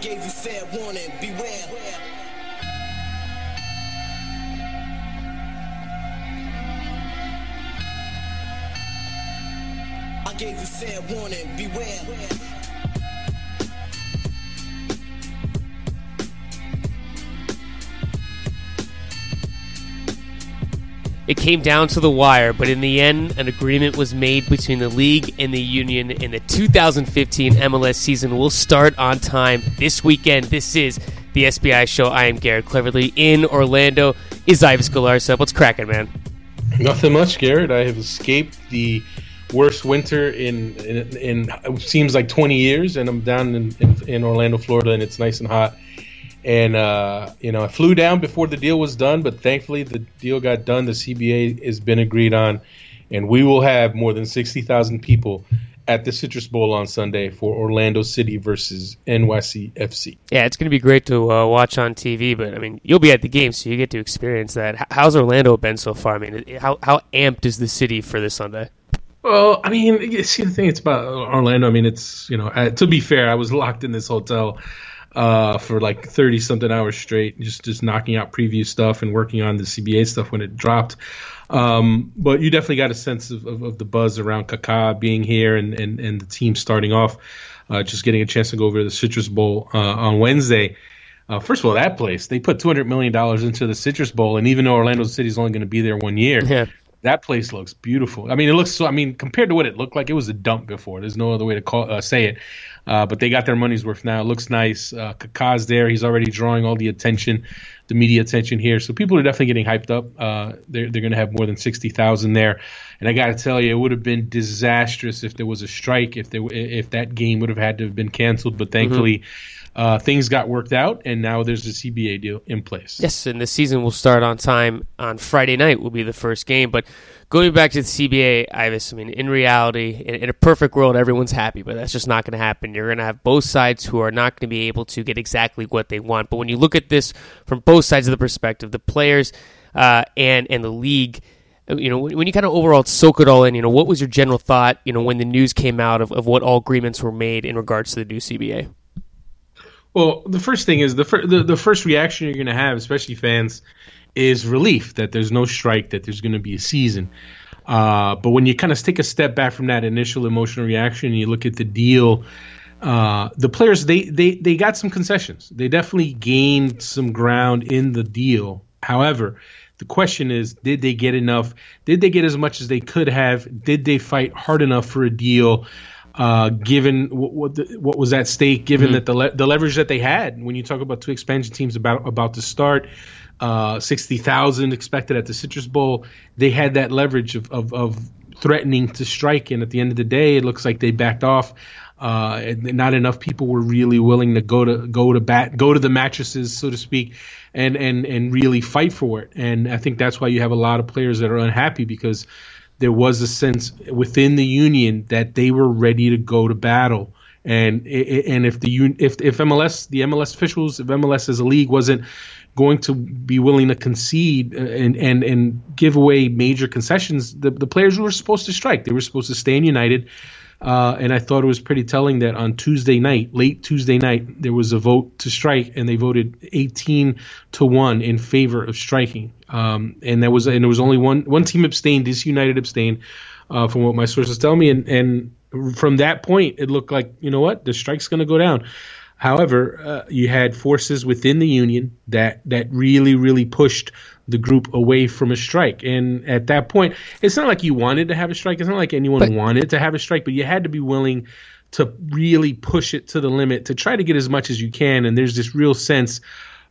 gave you fair warning, beware. I gave you fair warning, beware. It came down to the wire, but in the end, an agreement was made between the league and the union, and the 2015 MLS season will start on time this weekend. This is the SBI show. I am Garrett Cleverly in Orlando. Is Ives Galarcep? What's cracking, man? Nothing much, Garrett. I have escaped the worst winter in in, in it seems like 20 years, and I'm down in, in, in Orlando, Florida, and it's nice and hot and uh, you know I flew down before the deal was done, but thankfully the deal got done. The CBA has been agreed on, and we will have more than sixty thousand people at the Citrus Bowl on Sunday for Orlando City versus NYCFC. Yeah, it's going to be great to uh, watch on TV, but I mean, you'll be at the game, so you get to experience that. How's Orlando been so far? I mean, how how amped is the city for this Sunday? Well, I mean, see the thing. It's about Orlando. I mean, it's you know, uh, to be fair, I was locked in this hotel uh, for like 30 something hours straight, just just knocking out preview stuff and working on the CBA stuff when it dropped. Um, but you definitely got a sense of, of, of, the buzz around Kaká being here and, and, and the team starting off, uh, just getting a chance to go over to the Citrus Bowl uh, on Wednesday. Uh, first of all, that place they put two hundred million dollars into the Citrus Bowl, and even though Orlando City is only going to be there one year, yeah. That place looks beautiful. I mean, it looks so. I mean, compared to what it looked like, it was a dump before. There's no other way to call, uh, say it. Uh, but they got their money's worth now. It looks nice. Uh, Kaká's there. He's already drawing all the attention, the media attention here. So people are definitely getting hyped up. Uh, they're they're going to have more than sixty thousand there. And I got to tell you, it would have been disastrous if there was a strike. If there if that game would have had to have been canceled. But thankfully. Mm-hmm. Uh, things got worked out, and now there's a CBA deal in place. Yes, and the season will start on time on Friday night. Will be the first game, but going back to the CBA, Ives, I mean, in reality, in, in a perfect world, everyone's happy, but that's just not going to happen. You're going to have both sides who are not going to be able to get exactly what they want. But when you look at this from both sides of the perspective, the players uh, and and the league, you know, when, you kind of overall soak it all in, you know, what was your general thought, you know, when the news came out of, of what all agreements were made in regards to the new CBA? Well, the first thing is the, fir- the, the first reaction you're going to have, especially fans – is relief that there's no strike, that there's going to be a season. Uh, but when you kind of take a step back from that initial emotional reaction and you look at the deal, uh, the players they, they they got some concessions. They definitely gained some ground in the deal. However, the question is, did they get enough? Did they get as much as they could have? Did they fight hard enough for a deal? Uh, given what what, the, what, was at stake, given mm-hmm. that the le- the leverage that they had when you talk about two expansion teams about about to start, uh, 60,000 expected at the Citrus Bowl. They had that leverage of, of, of, threatening to strike, and at the end of the day, it looks like they backed off. Uh, not enough people were really willing to go to go to bat, go to the mattresses, so to speak, and and and really fight for it. And I think that's why you have a lot of players that are unhappy because there was a sense within the union that they were ready to go to battle. And and if the if if MLS the MLS officials if MLS as a league wasn't going to be willing to concede and and and give away major concessions, the, the players were supposed to strike. They were supposed to stand united. Uh, and I thought it was pretty telling that on Tuesday night, late Tuesday night, there was a vote to strike, and they voted 18 to one in favor of striking. Um, and that was and there was only one one team abstained. DC United abstained, uh, from what my sources tell me. And and from that point, it looked like you know what the strike's going to go down. However, uh, you had forces within the union that that really, really pushed the group away from a strike. And at that point, it's not like you wanted to have a strike. It's not like anyone but, wanted to have a strike, but you had to be willing to really push it to the limit to try to get as much as you can. And there's this real sense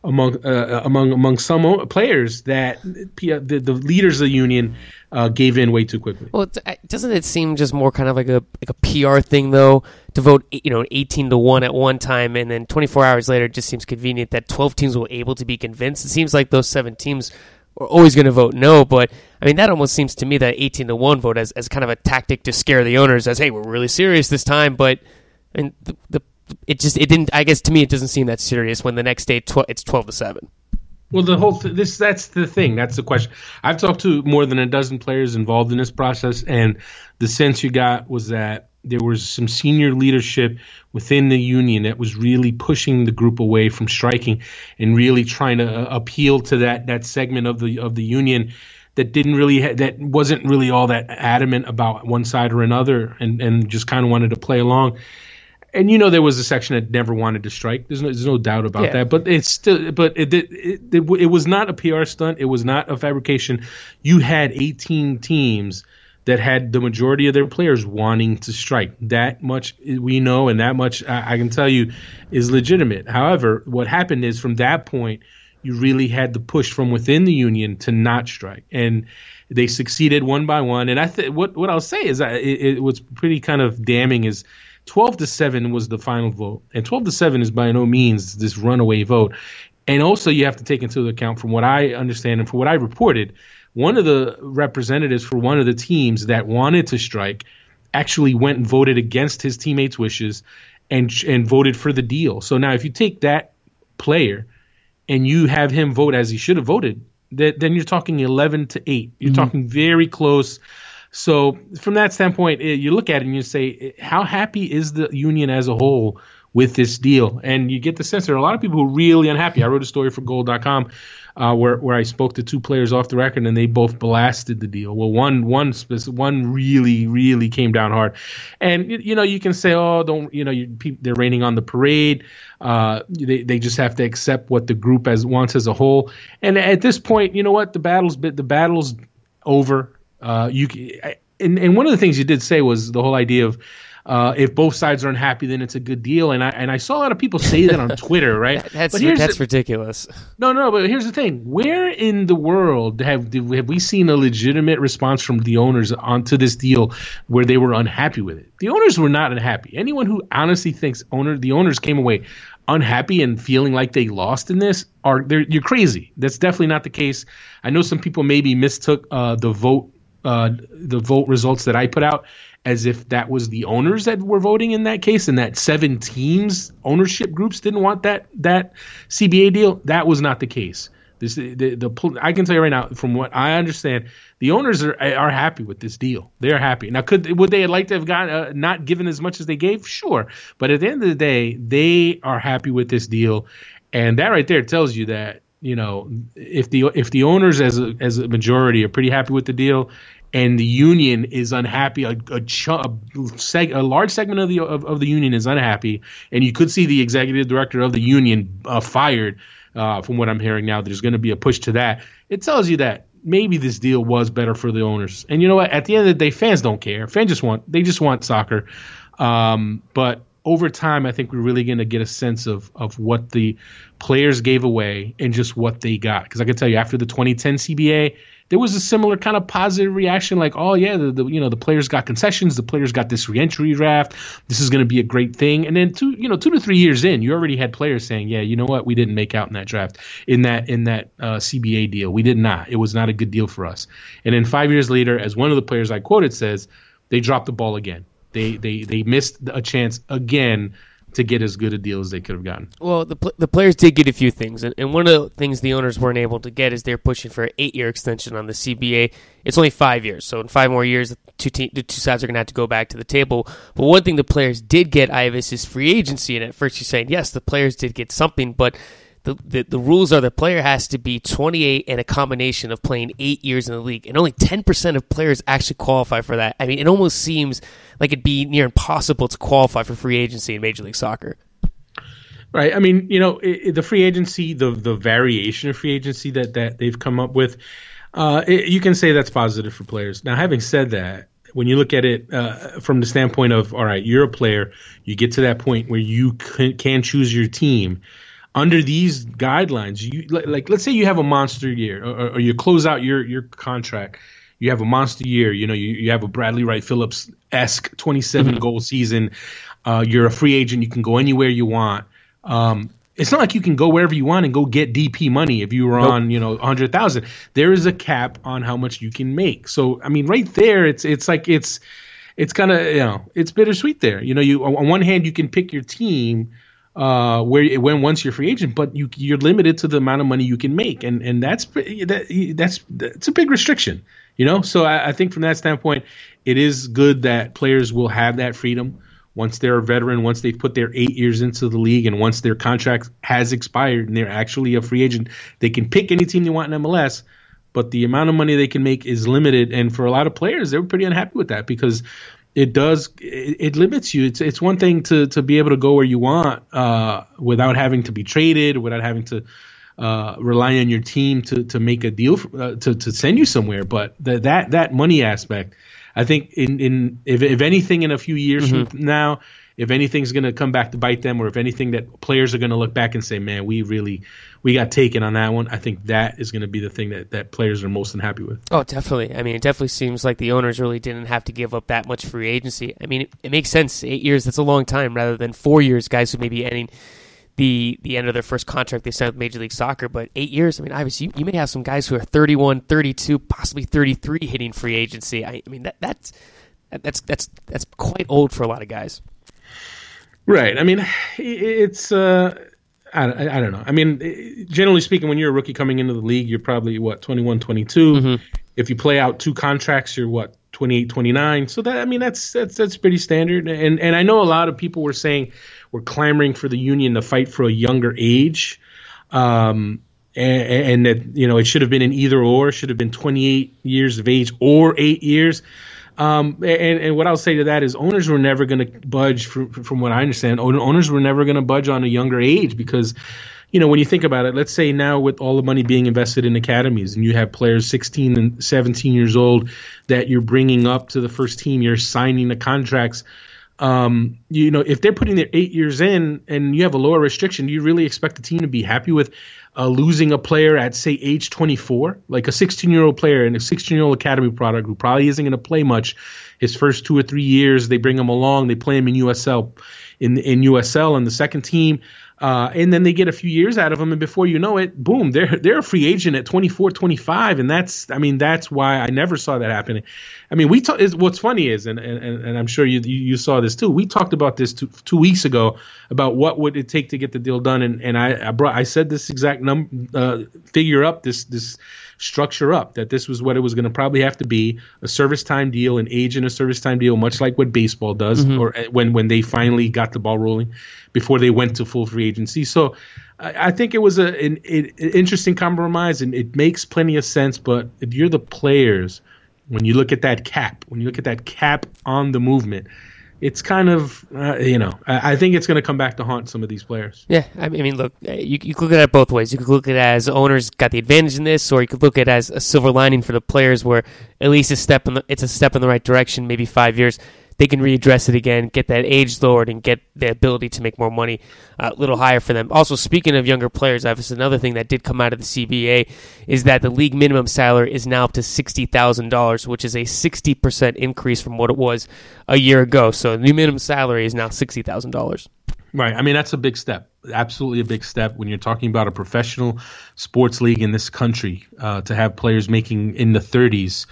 among uh, among among some players that the, the leaders of the union uh, gave in way too quickly. Well, uh, doesn't it seem just more kind of like a like a PR thing though to vote you know eighteen to one at one time and then twenty four hours later it just seems convenient that twelve teams were able to be convinced. It seems like those seven teams are always going to vote no, but I mean that almost seems to me that eighteen to one vote as as kind of a tactic to scare the owners as hey we're really serious this time, but mean the, the it just it didn't. I guess to me, it doesn't seem that serious when the next day tw- it's twelve to seven. Well, the whole th- this that's the thing. That's the question. I've talked to more than a dozen players involved in this process, and the sense you got was that there was some senior leadership within the union that was really pushing the group away from striking and really trying to uh, appeal to that that segment of the of the union that didn't really ha- that wasn't really all that adamant about one side or another and and just kind of wanted to play along and you know there was a section that never wanted to strike. There's no, there's no doubt about Yeah. that. But it's still, but it, it, it, it, it was not a PR stunt. It was not a fabrication. You had 18 teams that had the majority of their players wanting to strike. That much we know, and that much I, I can tell you is legitimate. However, what happened is from that point, you really had the push from within the union to not strike, and they succeeded one by one. And I think what what I'll say is that it, it was pretty kind of damning is 12 to 7 was the final vote. And 12 to 7 is by no means this runaway vote. And also, you have to take into account, from what I understand and from what I reported, one of the representatives for one of the teams that wanted to strike actually went and voted against his teammates' wishes and and voted for the deal. So now, if you take that player and you have him vote as he should have voted, that, then you're talking 11 to 8. You're mm-hmm. talking very close. So from that standpoint, eh, you look at it and you say, eh, how happy is the union as a whole with this deal? And you get the sense there are a lot of people who are really unhappy. I wrote a story for Goal.com uh, where where I spoke to two players off the record, and they both blasted the deal. Well, one one one really really came down hard, and you, you know you can say, oh, don't you know you, they're raining on the parade. Uh, they they just have to accept what the group as wants as a whole. And at this point, you know what the battle's the battle's over. Uh, you I- and and one of the things you did say was the whole idea of. Uh, if both sides are unhappy, then it's a good deal, and I and I saw a lot of people say that on Twitter, right? That's that's the- ridiculous. no, no, but here's the thing: where in the world have have we seen a legitimate response from the owners onto this deal where they were unhappy with it? The owners were not unhappy. Anyone who honestly thinks owner the owners came away unhappy and feeling like they lost in this are you're crazy. That's definitely not the case. I know some people maybe mistook uh, the vote uh, the vote results that I put out as if that was the owners that were voting in that case, and that seven teams ownership groups didn't want that that CBA deal. That was not the case. This the, the, the I can tell you right now, from what I understand, the owners are are happy with this deal. They're happy. Now, could would they like to have got uh, not given as much as they gave? Sure, but at the end of the day, they are happy with this deal, and that right there tells you that you know if the if the owners as a as a majority are pretty happy with the deal and the union is unhappy a a, a, seg- a large segment of the of, of the union is unhappy and you could see the executive director of the union uh, fired uh, from what I'm hearing now there's going to be a push to that. It tells you that maybe this deal was better for the owners. And you know what? At the end of the day fans don't care. Fans just want they just want soccer. Um, but over time, I think we're really going to get a sense of of what the players gave away and just what they got. Because I can tell you, after the 2010 CBA, there was a similar kind of positive reaction, like, "Oh yeah, the, the you know the players got concessions, the players got this reentry draft. This is going to be a great thing." And then two you know two to three years in, you already had players saying, "Yeah, you know what, we didn't make out in that draft, in that in that uh, CBA deal, we did not. It was not a good deal for us." And then five years later, as one of the players I quoted says, they dropped the ball again. They they they missed a chance again to get as good a deal as they could have gotten. Well, the pl- the players did get a few things, and, and one of the things the owners weren't able to get is they're pushing for an eight year extension on the CBA. It's only five years, so in five more years, the two te- the two sides are going to have to go back to the table. But one thing the players did get, Ives, is free agency. And at first, you're saying yes, the players did get something, but the, the, the rules are the player has to be 28 and a combination of playing eight years in the league, and only 10% of players actually qualify for that. I mean, it almost seems like it'd be near impossible to qualify for free agency in Major League Soccer. Right. I mean, you know, i i- the free agency, the the variation of free agency that that they've come up with, uh, it, you can say that's positive for players. Now, having said that, when you look at it uh, from the standpoint of, all right, you're a player, you get to that point where you can, can choose your team. Under these guidelines, you like, like let's say you have a monster year, or, or you close out your your contract. You have a monster year. You know, you, you have a Bradley Wright Phillips esque 27 goal season. Uh, you're a free agent. You can go anywhere you want. Um, it's not like you can go wherever you want and go get DP money if you were on, you know, hundred thousand. There is a cap on how much you can make. So I mean, right there, it's it's like it's it's kind of you know it's bittersweet there. You know, you on one hand you can pick your team. Uh, where when once you're free agent, but you you're limited to the amount of money you can make, and and that's that, that's that's a big restriction, you know. So I, I think from that standpoint, it is good that players will have that freedom once they're a veteran, once they've put their eight years into the league, and once their contract has expired and they're actually a free agent, they can pick any team they want in MLS. But the amount of money they can make is limited, and for a lot of players, they're pretty unhappy with that because it does it, it, limits you. It's it's one thing to to be able to go where you want uh, without having to be traded, without having to uh, rely on your team to to make a deal for, uh, to to send you somewhere. But the, that that money aspect, I think in in if if anything in a few years mm-hmm. from now, if anything's going to come back to bite them, or if anything that players are going to look back and say, "Man, we really we got taken on that one," I think that is going to be the thing that that players are most unhappy with. Oh, definitely. I mean, it definitely seems like the owners really didn't have to give up that much free agency. I mean, it, it makes sense. Eight years that's a long time, rather than four years. Guys who may be ending the the end of their first contract they signed with Major League Soccer. But eight years, I mean, obviously, you, you may have some guys who are 31, 32, possibly 33 hitting free agency. I, I mean, that that's that's that's that's quite old for a lot of guys. Right. I mean, it's uh, I, I don't know. I mean, generally speaking, when you're a rookie coming into the league, you're probably what 21, 22. Mm-hmm. If you play out two contracts, you're what 28, 29. So that I mean, that's that's that's pretty standard. And and I know a lot of people were saying we're clamoring for the union to fight for a younger age. Um, and, and that you know it should have been an either or, should have been 28 years of age or eight years. Um, and, and what I'll say to that is owners were never going to budge from, from what I understand. Owners were never going to budge on a younger age because, you know, when you think about it, let's say now with all the money being invested in academies and you have players 16 and 17 years old that you're bringing up to the first team, you're signing the contracts. Um, you know, if they're putting their eight years in and you have a lower restriction, do you really expect the team to be happy with uh, losing a player at say age 24, like a 16 year old player in a 16 year old academy product who probably isn't going to play much his first two or three years. They bring him along, they play him in USL, in in USL and the second team. Uh, and then they get a few years out of him, and before you know it, boom, they're they're a free agent at 24, 25, and that's I mean that's why I never saw that happening. I mean, we talk, is what's funny is, and, and and I'm sure you you saw this too. We talked about this two, two weeks ago about what would it take to get the deal done, and and I I brought I said this exact number uh, figure up this this structure up that this was what it was going to probably have to be a service time deal, an age in a service time deal, much like what baseball does, mm-hmm. or uh, when when they finally got the ball rolling before they went to full free agency. So I, I think it was a, an, an, interesting compromise, and it makes plenty of sense. But if you're the players, when you look at that cap, when you look at that cap on the movement it's kind of uh, you know I, I think it's going to come back to haunt some of these players. Yeah, I mean, look, uh, you, you could look at it both ways. You could look at it as owners got the advantage in this, or you could look at it as a silver lining for the players, where at least a step in the, it's a step in the right direction. Maybe five years they can readdress it again, get that age lowered, and get the ability to make more money uh, a little higher for them. Also, speaking of younger players, obviously another thing that did come out of the CBA is that the league minimum salary is now up to sixty thousand dollars, which is a sixty percent increase from what it was a year ago. So the new minimum salary is now sixty thousand dollars. Right. I mean, that's a big step. Absolutely a big step when you're talking about a professional sports league in this country uh, to have players making in the 30s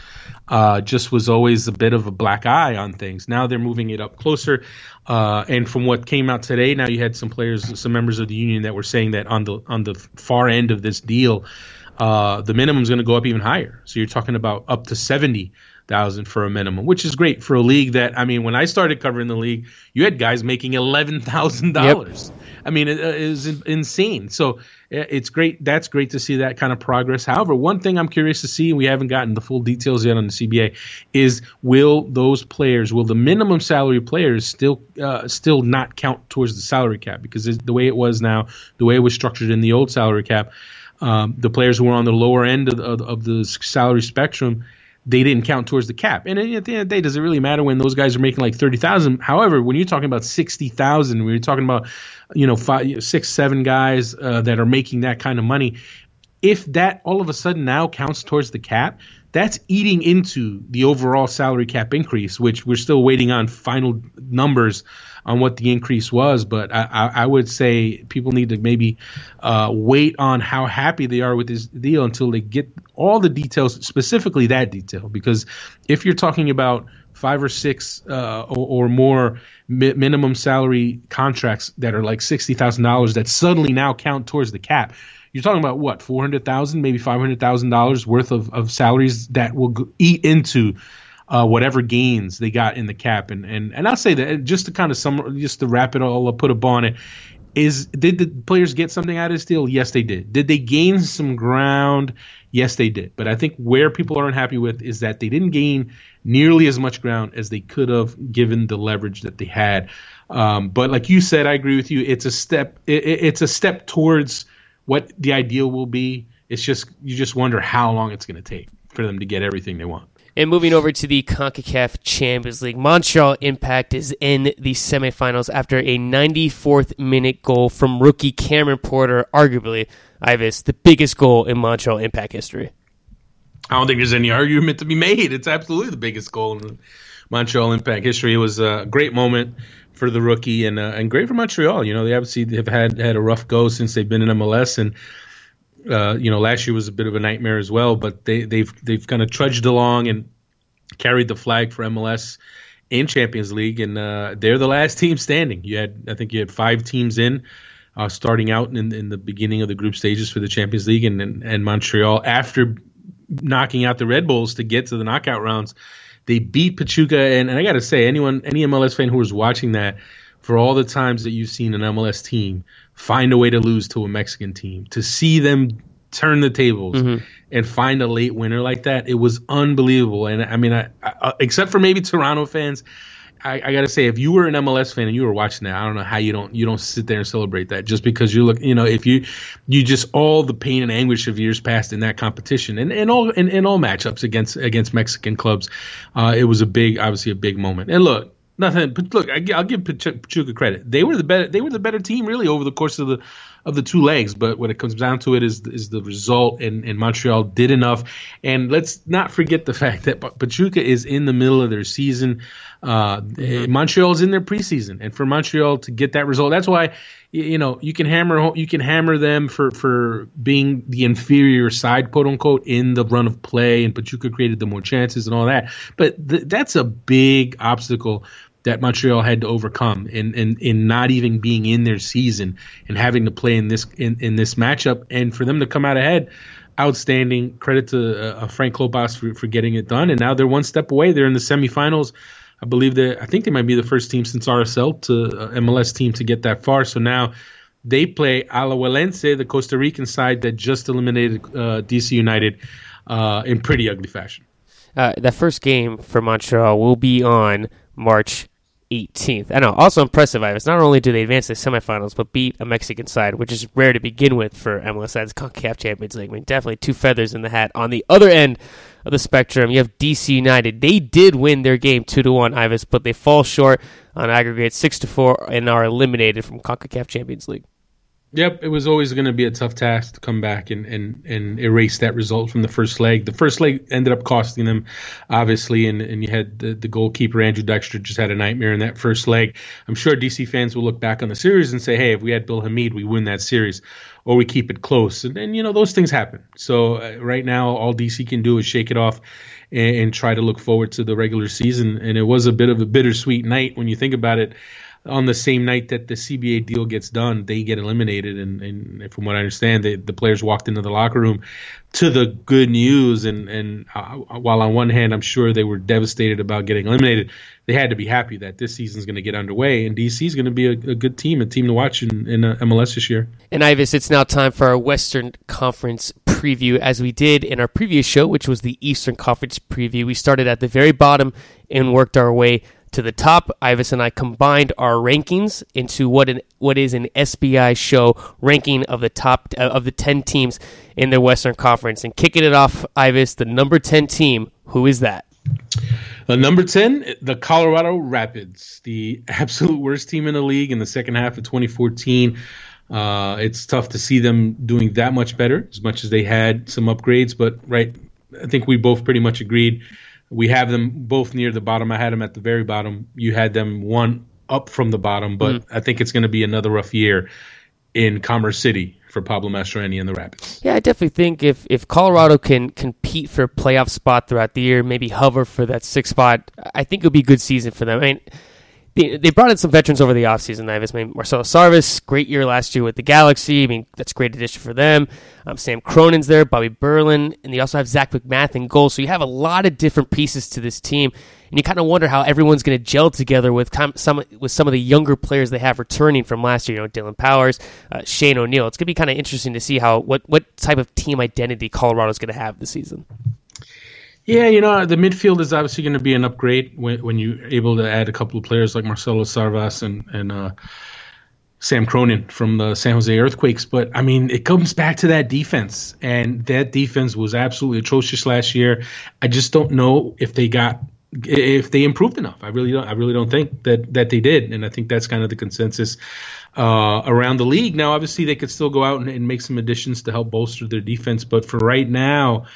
uh, just was always a bit of a black eye on things. Now they're moving it up closer. Uh, and from what came out today, now you had some players, some members of the union that were saying that on the on the far end of this deal, uh, the minimum is going to go up even higher. So you're talking about up to seventy thousand for a minimum, which is great for a league that I mean, when I started covering the league, you had guys making eleven thousand yep. dollars. I mean, it, it is insane. So it's great. That's great to see that kind of progress. However, one thing I'm curious to see, and we haven't gotten the full details yet on the CBA, is will those players, will the minimum salary players still uh, still not count towards the salary cap? Because the way it was now, the way it was structured in the old salary cap, um, the players who were on the lower end of, of, of the salary spectrum they didn't count towards the cap. And at the end of the day, does it really matter when those guys are making like thirty thousand? However, when you're talking about sixty thousand, when you're talking about you know five, six, seven guys uh, that are making that kind of money, if that all of a sudden now counts towards the cap, that's eating into the overall salary cap increase, which we're still waiting on final numbers on what the increase was. But I, I, I would say people need to maybe uh, wait on how happy they are with this deal until they get all the details, specifically that detail. Because if you're talking about five or six uh, or, or, more mi- minimum salary contracts that are like sixty thousand dollars that suddenly now count towards the cap. You're talking about what four hundred thousand, maybe five hundred thousand dollars worth of, of salaries that will eat into uh, whatever gains they got in the cap. And and and I'll say that just to kind of sum, just to wrap it all, up, put a bow on it. Is did the players get something out of this deal? Yes, they did. Did they gain some ground? Yes, they did. But I think where people are unhappy with is that they didn't gain nearly as much ground as they could have given the leverage that they had. Um, but like you said, I agree with you. It's a step. It, it's a step towards what the ideal will be. It's just you just wonder how long it's going to take for them to get everything they want. And moving over to the CONCACAF Champions League, Montreal Impact is in the semifinals after a 94th minute goal from rookie Cameron Porter, arguably, Ives, the biggest goal in Montreal Impact history. I don't think there's any argument to be made. It's absolutely the biggest goal in Montreal Impact history. It was a great moment for the rookie and uh, and great for Montreal. You know, they obviously have had had a rough go since they've been in MLS, and uh, you know, last year was a bit of a nightmare as well. But they they've they've kind of trudged along and carried the flag for MLS in Champions League, and uh, they're the last team standing. You had I think you had five teams in. Uh, starting out in, in the beginning of the group stages for the Champions League, and, and, and Montreal, after knocking out the Red Bulls to get to the knockout rounds. They beat Pachuca, and, and I got to say, anyone, any MLS fan who was watching that, for all the times that you've seen an MLS team find a way to lose to a Mexican team, to see them turn the tables mm-hmm. and find a late winner like that, it was unbelievable. And I mean, I, I, except for maybe Toronto fans, I, I got to say, if you were an MLS fan and you were watching that, I don't know how you don't you don't sit there and celebrate that just because you look, you know, if you you just all the pain and anguish of years past in that competition and, and all in, in all matchups against against Mexican clubs, uh, it was a big, obviously a big moment. And look, nothing. But look, I, will give Pachuca credit. They were the better. They were the better team really over the course of the of the two legs. But when it comes down to it, is is the result, and, and Montreal did enough. And let's not forget the fact that Pachuca is in the middle of their season. Uh, mm-hmm. Montreal's in their preseason, and for Montreal to get that result, that's why you know you can hammer you can hammer them for for being the inferior side, quote unquote, in the run of play, and Pachuca created the more chances and all that. But th- that's a big obstacle that Montreal had to overcome in, in, in not even being in their season and having to play in this in, in this matchup. And for them to come out ahead outstanding. Credit to uh, Frank Klopas for, for getting it done. And now they're one step away. They're in the semifinals. I believe that I think they might be the first team since RSL to uh, MLS team to get that far. So now they play Alajuelense the Costa Rican side that just eliminated uh, DC United uh, in pretty ugly fashion. Uh, that first game for Montreal will be on March 18th. I know. Also impressive, Ives. Not only do they advance to the semifinals, but beat a Mexican side, which is rare to begin with for MLS sides. CONCACAF Champions League. I mean, definitely two feathers in the hat. On the other end of the spectrum, you have DC United. They did win their game two to one, Ives, but they fall short on aggregate six to four and are eliminated from CONCACAF Champions League. Yep, it was always going to be a tough task to come back and, and, and erase that result from the first leg. The first leg ended up costing them, obviously, and, and you had the, the goalkeeper, Andrew Dykstra, just had a nightmare in that first leg. I'm sure DC fans will look back on the series and say, hey, if we had Bill Hamid, we win that series, or we keep it close. And, and you know, those things happen. So uh, right now, all DC can do is shake it off and, and try to look forward to the regular season. And it was a bit of a bittersweet night when you think about it on the same night that the CBA deal gets done, they get eliminated. And, and from what I understand, they, the players walked into the locker room to the good news. And, and uh, while on one hand, I'm sure they were devastated about getting eliminated, they had to be happy that this season's going to get underway. And DC is going to be a, a, good team, a team to watch in, in uh, MLS this year. And Ives, it's now time for our Western Conference preview, as we did in our previous show, which was the Eastern Conference preview. We started at the very bottom and worked our way to the top. Ives and I combined our rankings into what an what is an SBI show ranking of the top uh, of the ten teams in the Western Conference. And kicking it off, Ives, the number ten team. Who is that? The number 10, the Colorado Rapids, the absolute worst team in the league in the second half of 2014. Uh, it's tough to see them doing that much better, as much as they had some upgrades. But right I think we both pretty much agreed. We have them both near the bottom. I had them at the very bottom. You had them one up from the bottom, but mm-hmm. I think it's going to be another rough year in Commerce City for Pablo Mastroeni and the Rapids. Yeah, I definitely think if, if Colorado can compete for a playoff spot throughout the year, maybe hover for that sixth spot, I think it'll be a good season for them. I mean, they, brought in some veterans over the offseason. I mean, Marcelo Sarvas, great year last year with the Galaxy. I mean, that's a great addition for them. Um, Sam Cronin's there, Bobby Burling, and they also have Zach MacMath in goal. So you have a lot of different pieces to this team, and you kind of wonder how everyone's going to gel together with some with some of the younger players they have returning from last year. You know, Dillon Powers, uh, Shane O'Neill. It's going to be kind of interesting to see how what what type of team identity Colorado's going to have this season. Yeah, you know, the midfield is obviously going to be an upgrade when, when you're able to add a couple of players like Marcelo Sarvas and, and uh, Sam Cronin from the San Jose Earthquakes. But, I mean, it comes back to that defense. And that defense was absolutely atrocious last year. I just don't know if they got if they improved enough. I really don't I really don't think that that they did. And I think that's kind of the consensus uh, around the league. Now, obviously, they could still go out and, and make some additions to help bolster their defense. But for right now,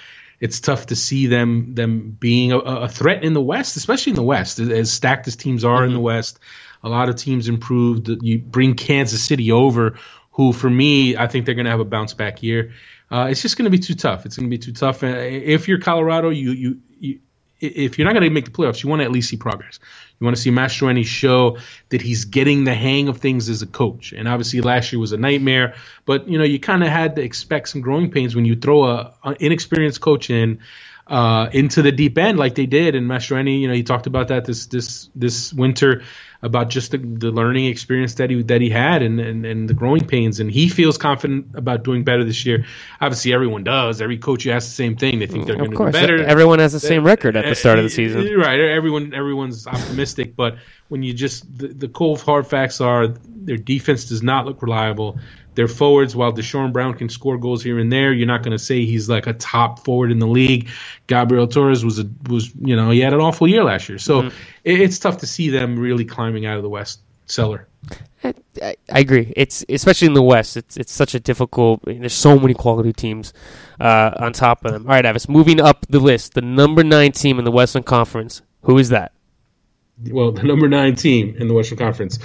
it's tough to see them them being a, a, threat in the West, especially in the West, as stacked as teams are mm-hmm. in the mm-hmm. West. A lot of teams improved. You bring Kansas City over, who for me, I think they're going to have a bounce back year. Uh, it's just going to be too tough. It's going to be too tough. If you're Colorado, you you, you if you're not going to make the playoffs, you want to at least see progress. You want to see Mastroeni show that he's getting the hang of things as a coach. And obviously, last year was a nightmare. But you know, you kind of had to expect some growing pains when you throw a, a inexperienced coach in uh, into the deep end like they did. And Mastroeni, you know, he talked about that this this this winter about just the, the learning experience that he that he had and, and, and the growing pains. And he feels confident about doing better this year. Obviously, everyone does. Every coach asks the same thing. They think they're going to do better. Everyone has the same record at the start of the season. Right. Everyone everyone's optimistic, but when you just the, the cold hard facts are their defense does not look reliable. Their forwards, while Deshorn Brown can score goals here and there, you're not going to say he's like a top forward in the league. Gabriel Torres was a was you know he had an awful year last year, so mm-hmm. it, it's tough to see them really climbing out of the West cellar. I, I, agree. It's especially in the West. It's it's such a difficult. There's so many quality teams uh, on top of them. All right, Ives. Moving up the list, the number nine team in the Western Conference. Who is that? Well, the number nine team in the Western Conference,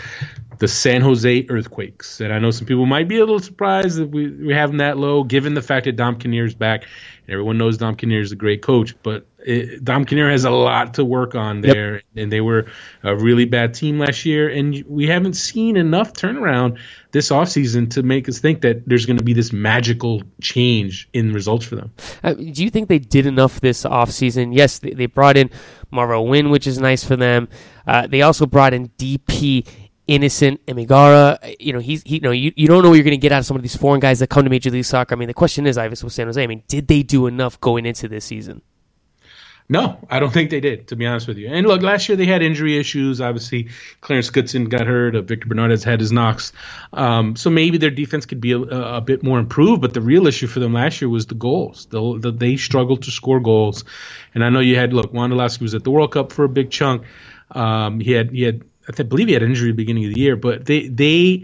the San Jose Earthquakes. And I know some people might be a little surprised that we, we have them that low, given the fact that Dom Kinnear is back. Everyone knows Dom Kinnear is a great coach, but it, Dom Kinnear has a lot to work on there. Yep. And they were a really bad team last year. And we haven't seen enough turnaround this offseason to make us think that there's going to be this magical change in results for them. Uh, do you think they did enough this offseason? Yes, they, they brought in Marvell Wynne, which is nice for them. Uh, they also brought in DP Innocent Emeghara. You know, he's he, you know you, you don't know what you're going to get out of some of these foreign guys that come to Major League Soccer. I mean, the question is, Ives with San Jose. I mean, did they do enough going into this season? No, I don't think they did, to be honest with you. And look, last year they had injury issues. Obviously, Clarence Goodson got hurt. Uh, Victor Bernardez had his knocks. Um, so maybe their defense could be a, a, bit more improved. But the real issue for them last year was the goals. The, the, they struggled to score goals. And I know you had, look, Wondolowski was at the World Cup for a big chunk. Um, he had, he had, I believe he had an injury at the beginning of the year, but they, they,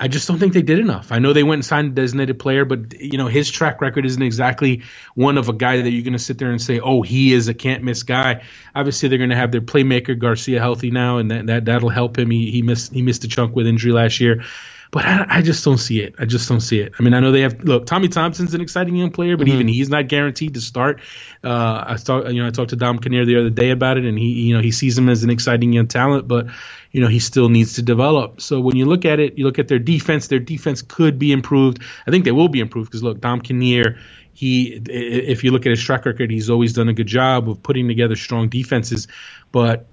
I just don't think they did enough. I know they went and signed a designated player, but you know his track record isn't exactly one of a guy that you're going to sit there and say, "Oh, he is a can't miss guy." Obviously, they're going to have their playmaker Garcia healthy now, and that, that that'll help him. He he missed he missed a chunk with injury last year, but I, I just don't see it. I just don't see it. I mean, I know they have look. Tommy Thompson's an exciting young player, but mm-hmm. even he's not guaranteed to start. Uh, I talk, you know I talked to Dom Kinnear the other day about it, and he you know he sees him as an exciting young talent, but you know, he still needs to develop. So when you look at it, you look at their defense, their defense could be improved. I think they will be improved because look, Dom Kinnear, he, if you look at his track record, he's always done a good job of putting together strong defenses. But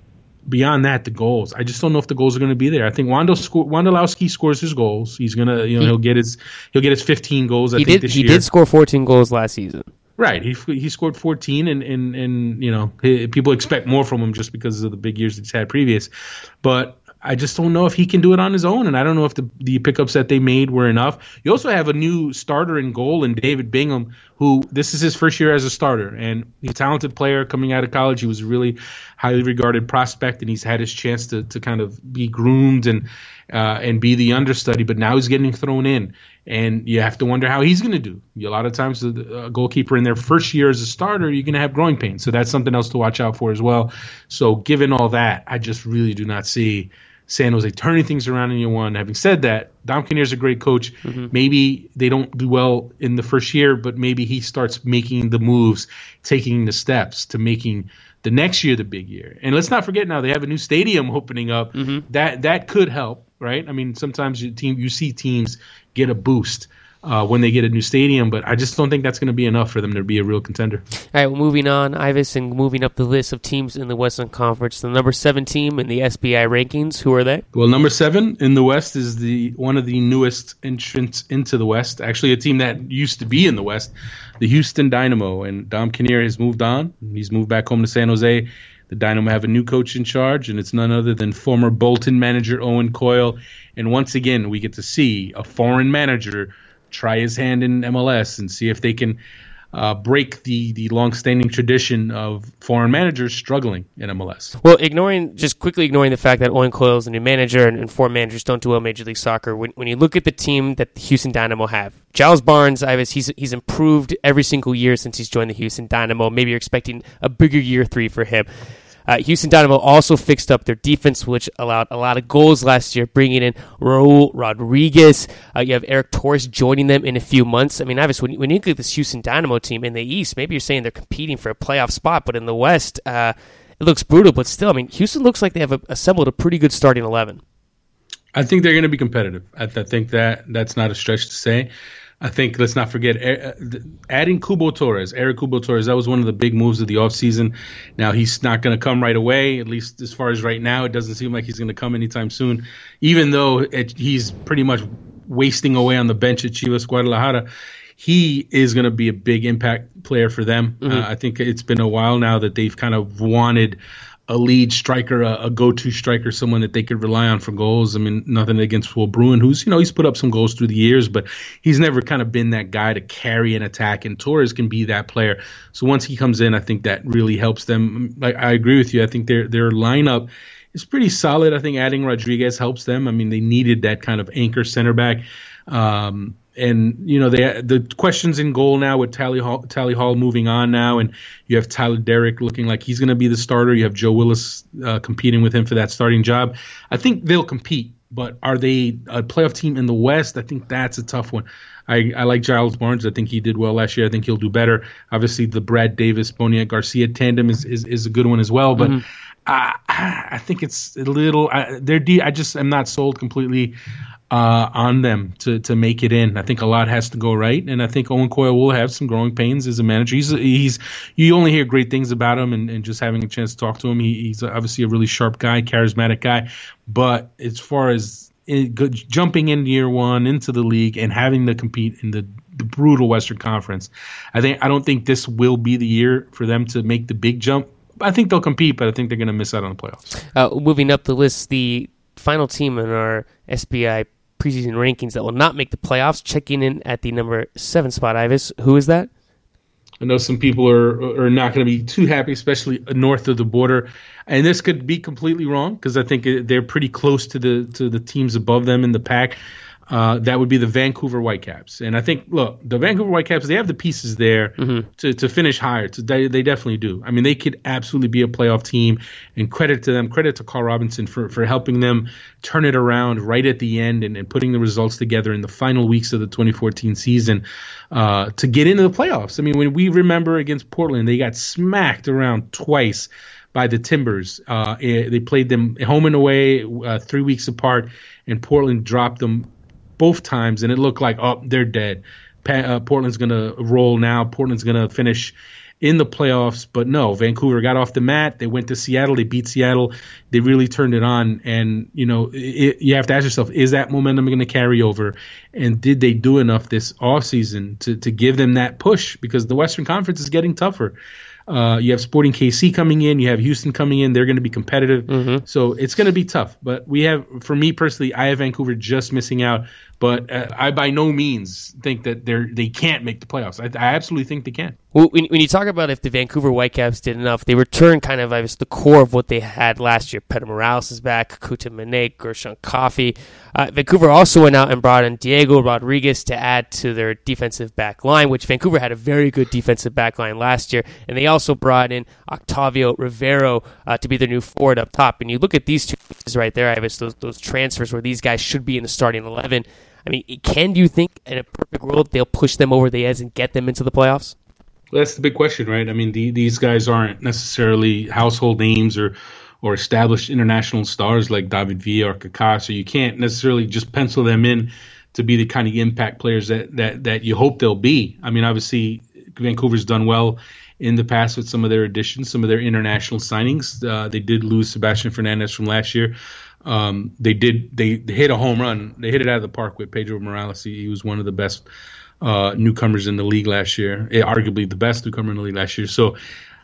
beyond that, the goals, I just don't know if the goals are going to be there. I think Wando sco- Wondolowski scores his goals. He's gonna, you know, he, will get his he'll get his 15 goals. I he think did. he year. did score 14 goals last season. Right. He he scored 14, and and and you know he, people expect more from him just because of the big years he's had previous. But I just don't know if he can do it on his own, and I don't know if the the pickups that they made were enough. You also have a new starter in goal in David Bingham, who this is his first year as a starter, and he's a talented player coming out of college. He was a really highly regarded prospect, and he's had his chance to to kind of be groomed and uh, and be the understudy. But now he's getting thrown in, and you have to wonder how he's going to do. A lot of times, a goalkeeper in their first year as a starter, you're going to have growing pains, so that's something else to watch out for as well. So, given all that, I just really do not see San Jose turning things around in year one. Having said that, Dom Kinnear is a great coach. Mm-hmm. Maybe they don't do well in the first year, but maybe he starts making the moves, taking the steps to making the next year the big year. And let's not forget now they have a new stadium opening up. Mm-hmm. That that could help, right? I mean, sometimes you team you see teams get a boost uh, when they get a new stadium. But I just don't think that's going to be enough for them to be a real contender. All right, well, moving on, Ives, and moving up the list of teams in the Western Conference. The number seven team in the SBI rankings. Who are they? Well, number seven in the West is the one of the newest entrants into the West. Actually, a team that used to be in the West, the Houston Dynamo. And Dom Kinnear has moved on. He's moved back home to San Jose. The Dynamo have a new coach in charge, and it's none other than former Bolton manager Owen Coyle. And once again, we get to see a foreign manager try his hand in MLS and see if they can uh, break the the long-standing tradition of foreign managers struggling in MLS. Well, ignoring just quickly ignoring the fact that Owen Coyle is a new manager and, and foreign managers don't do well Major League Soccer. When, when you look at the team that the Houston Dynamo have, Giles Barnes, Ives, he's he's improved every single year since he's joined the Houston Dynamo. Maybe you're expecting a bigger year three for him. Uh, Houston Dynamo also fixed up their defense, which allowed a lot of goals last year, bringing in Raul Rodriguez. Uh, you have Eric Torres joining them in a few months. I mean, Ives, when, when you look at this Houston Dynamo team in the East, maybe you're saying they're competing for a playoff spot, but in the West, uh, it looks brutal. But still, I mean, Houston looks like they have assembled a pretty good starting 11. I think they're going to be competitive. I, I think that that's not a stretch to say. I think let's not forget adding Cubo Torres, Eric Cubo Torres. That was one of the big moves of the offseason. Now he's not going to come right away, at least as far as right now. It doesn't seem like he's going to come anytime soon, even though it, he's pretty much wasting away on the bench at Chivas Guadalajara. He is going to be a big impact player for them. Mm-hmm. Uh, I think it's been a while now that they've kind of wanted a lead striker, a, a, go-to striker, someone that they could rely on for goals. I mean, nothing against Will Bruin, who's you know he's put up some goals through the years, but he's never kind of been that guy to carry an attack. And Torres can be that player. So once he comes in, I think that really helps them. I, I agree with you. I think their their lineup is pretty solid. I think adding Rodriguez helps them. I mean, they needed that kind of anchor center back. Um, and you know they the questions in goal now with Tally Hall, Tally Hall moving on now, and you have Tyler Deric looking like he's going to be the starter. You have Joe Willis uh, competing with him for that starting job. I think they'll compete, but are they a playoff team in the West? I think that's a tough one. I, I like Giles Barnes. I think he did well last year. I think he'll do better. Obviously, the Brad Davis Boniek Garcia tandem is, is, is a good one as well, but. Mm-hmm. I, I think it's a little. I, they're. De- I just am not sold completely uh, on them to to make it in. I think a lot has to go right, and I think Owen Coyle will have some growing pains as a manager. He's he's you only hear great things about him, and, and just having a chance to talk to him, he, he's obviously a really sharp guy, charismatic guy. But as far as it, jumping in year one into the league and having to compete in the the brutal Western Conference, I think I don't think this will be the year for them to make the big jump. I think they'll compete, but I think they're going to miss out on the playoffs. Uh, moving up the list, the final team in our SBI preseason rankings that will not make the playoffs. Checking in at the number seven spot, Ives, Who is that? I know some people are are not going to be too happy, especially north of the border. And this could be completely wrong because I think they're pretty close to the to the teams above them in the pack. Uh, that would be the Vancouver Whitecaps. And I think, look, the Vancouver Whitecaps, they have the pieces there mm-hmm. to, to finish higher. To, they, they definitely do. I mean, they could absolutely be a playoff team. And credit to them, credit to Carl Robinson for, for helping them turn it around right at the end and, and putting the results together in the final weeks of the 2014 season uh, to get into the playoffs. I mean, when we remember against Portland, they got smacked around twice by the Timbers. Uh, eh, they played them home and away uh, three weeks apart, and Portland dropped them both times, and it looked like oh they're dead. Uh, Portland's gonna roll now. Portland's gonna finish in the playoffs, but no, Vancouver got off the mat. They went to Seattle. They beat Seattle. They really turned it on, and you know it, you have to ask yourself: Is that momentum going to carry over? And did they do enough this offseason to to give them that push? Because the Western Conference is getting tougher. Uh, you have Sporting KC coming in. You have Houston coming in. They're going to be competitive. Mm-hmm. So it's going to be tough. But we have, for me personally, I have Vancouver just missing out But uh, I by no means think that they're they can't make the playoffs. I, I absolutely think they can. When, when you talk about if the Vancouver Whitecaps did enough, they returned kind of I guess, the core of what they had last year. Pedro Morales is back, Kekuta Manneh, Gershon Koffie. Uh, Vancouver also went out and brought in Diego Rodriguez to add to their defensive back line, which Vancouver had a very good defensive back line last year. And they also brought in Octavio Rivero uh, to be their new forward up top. And you look at these two pieces right there, Ives, those, those transfers where these guys should be in the starting 11. I mean, can you think in a perfect world they'll push them over the edge and get them into the playoffs? That's the big question, right? I mean, the, these guys aren't necessarily household names or or established international stars like David Villa or Kaká, so you can't necessarily just pencil them in to be the kind of impact players that that that you hope they'll be. I mean, obviously, Vancouver's done well in the past with some of their additions, some of their international signings. Uh, they did lose Sebastian Fernandez from last year. Um, they did they, they, hit a home run. They hit it out of the park with Pedro Morales. He, he was one of the best uh, newcomers in the league last year, eh, arguably the best newcomer in the league last year. So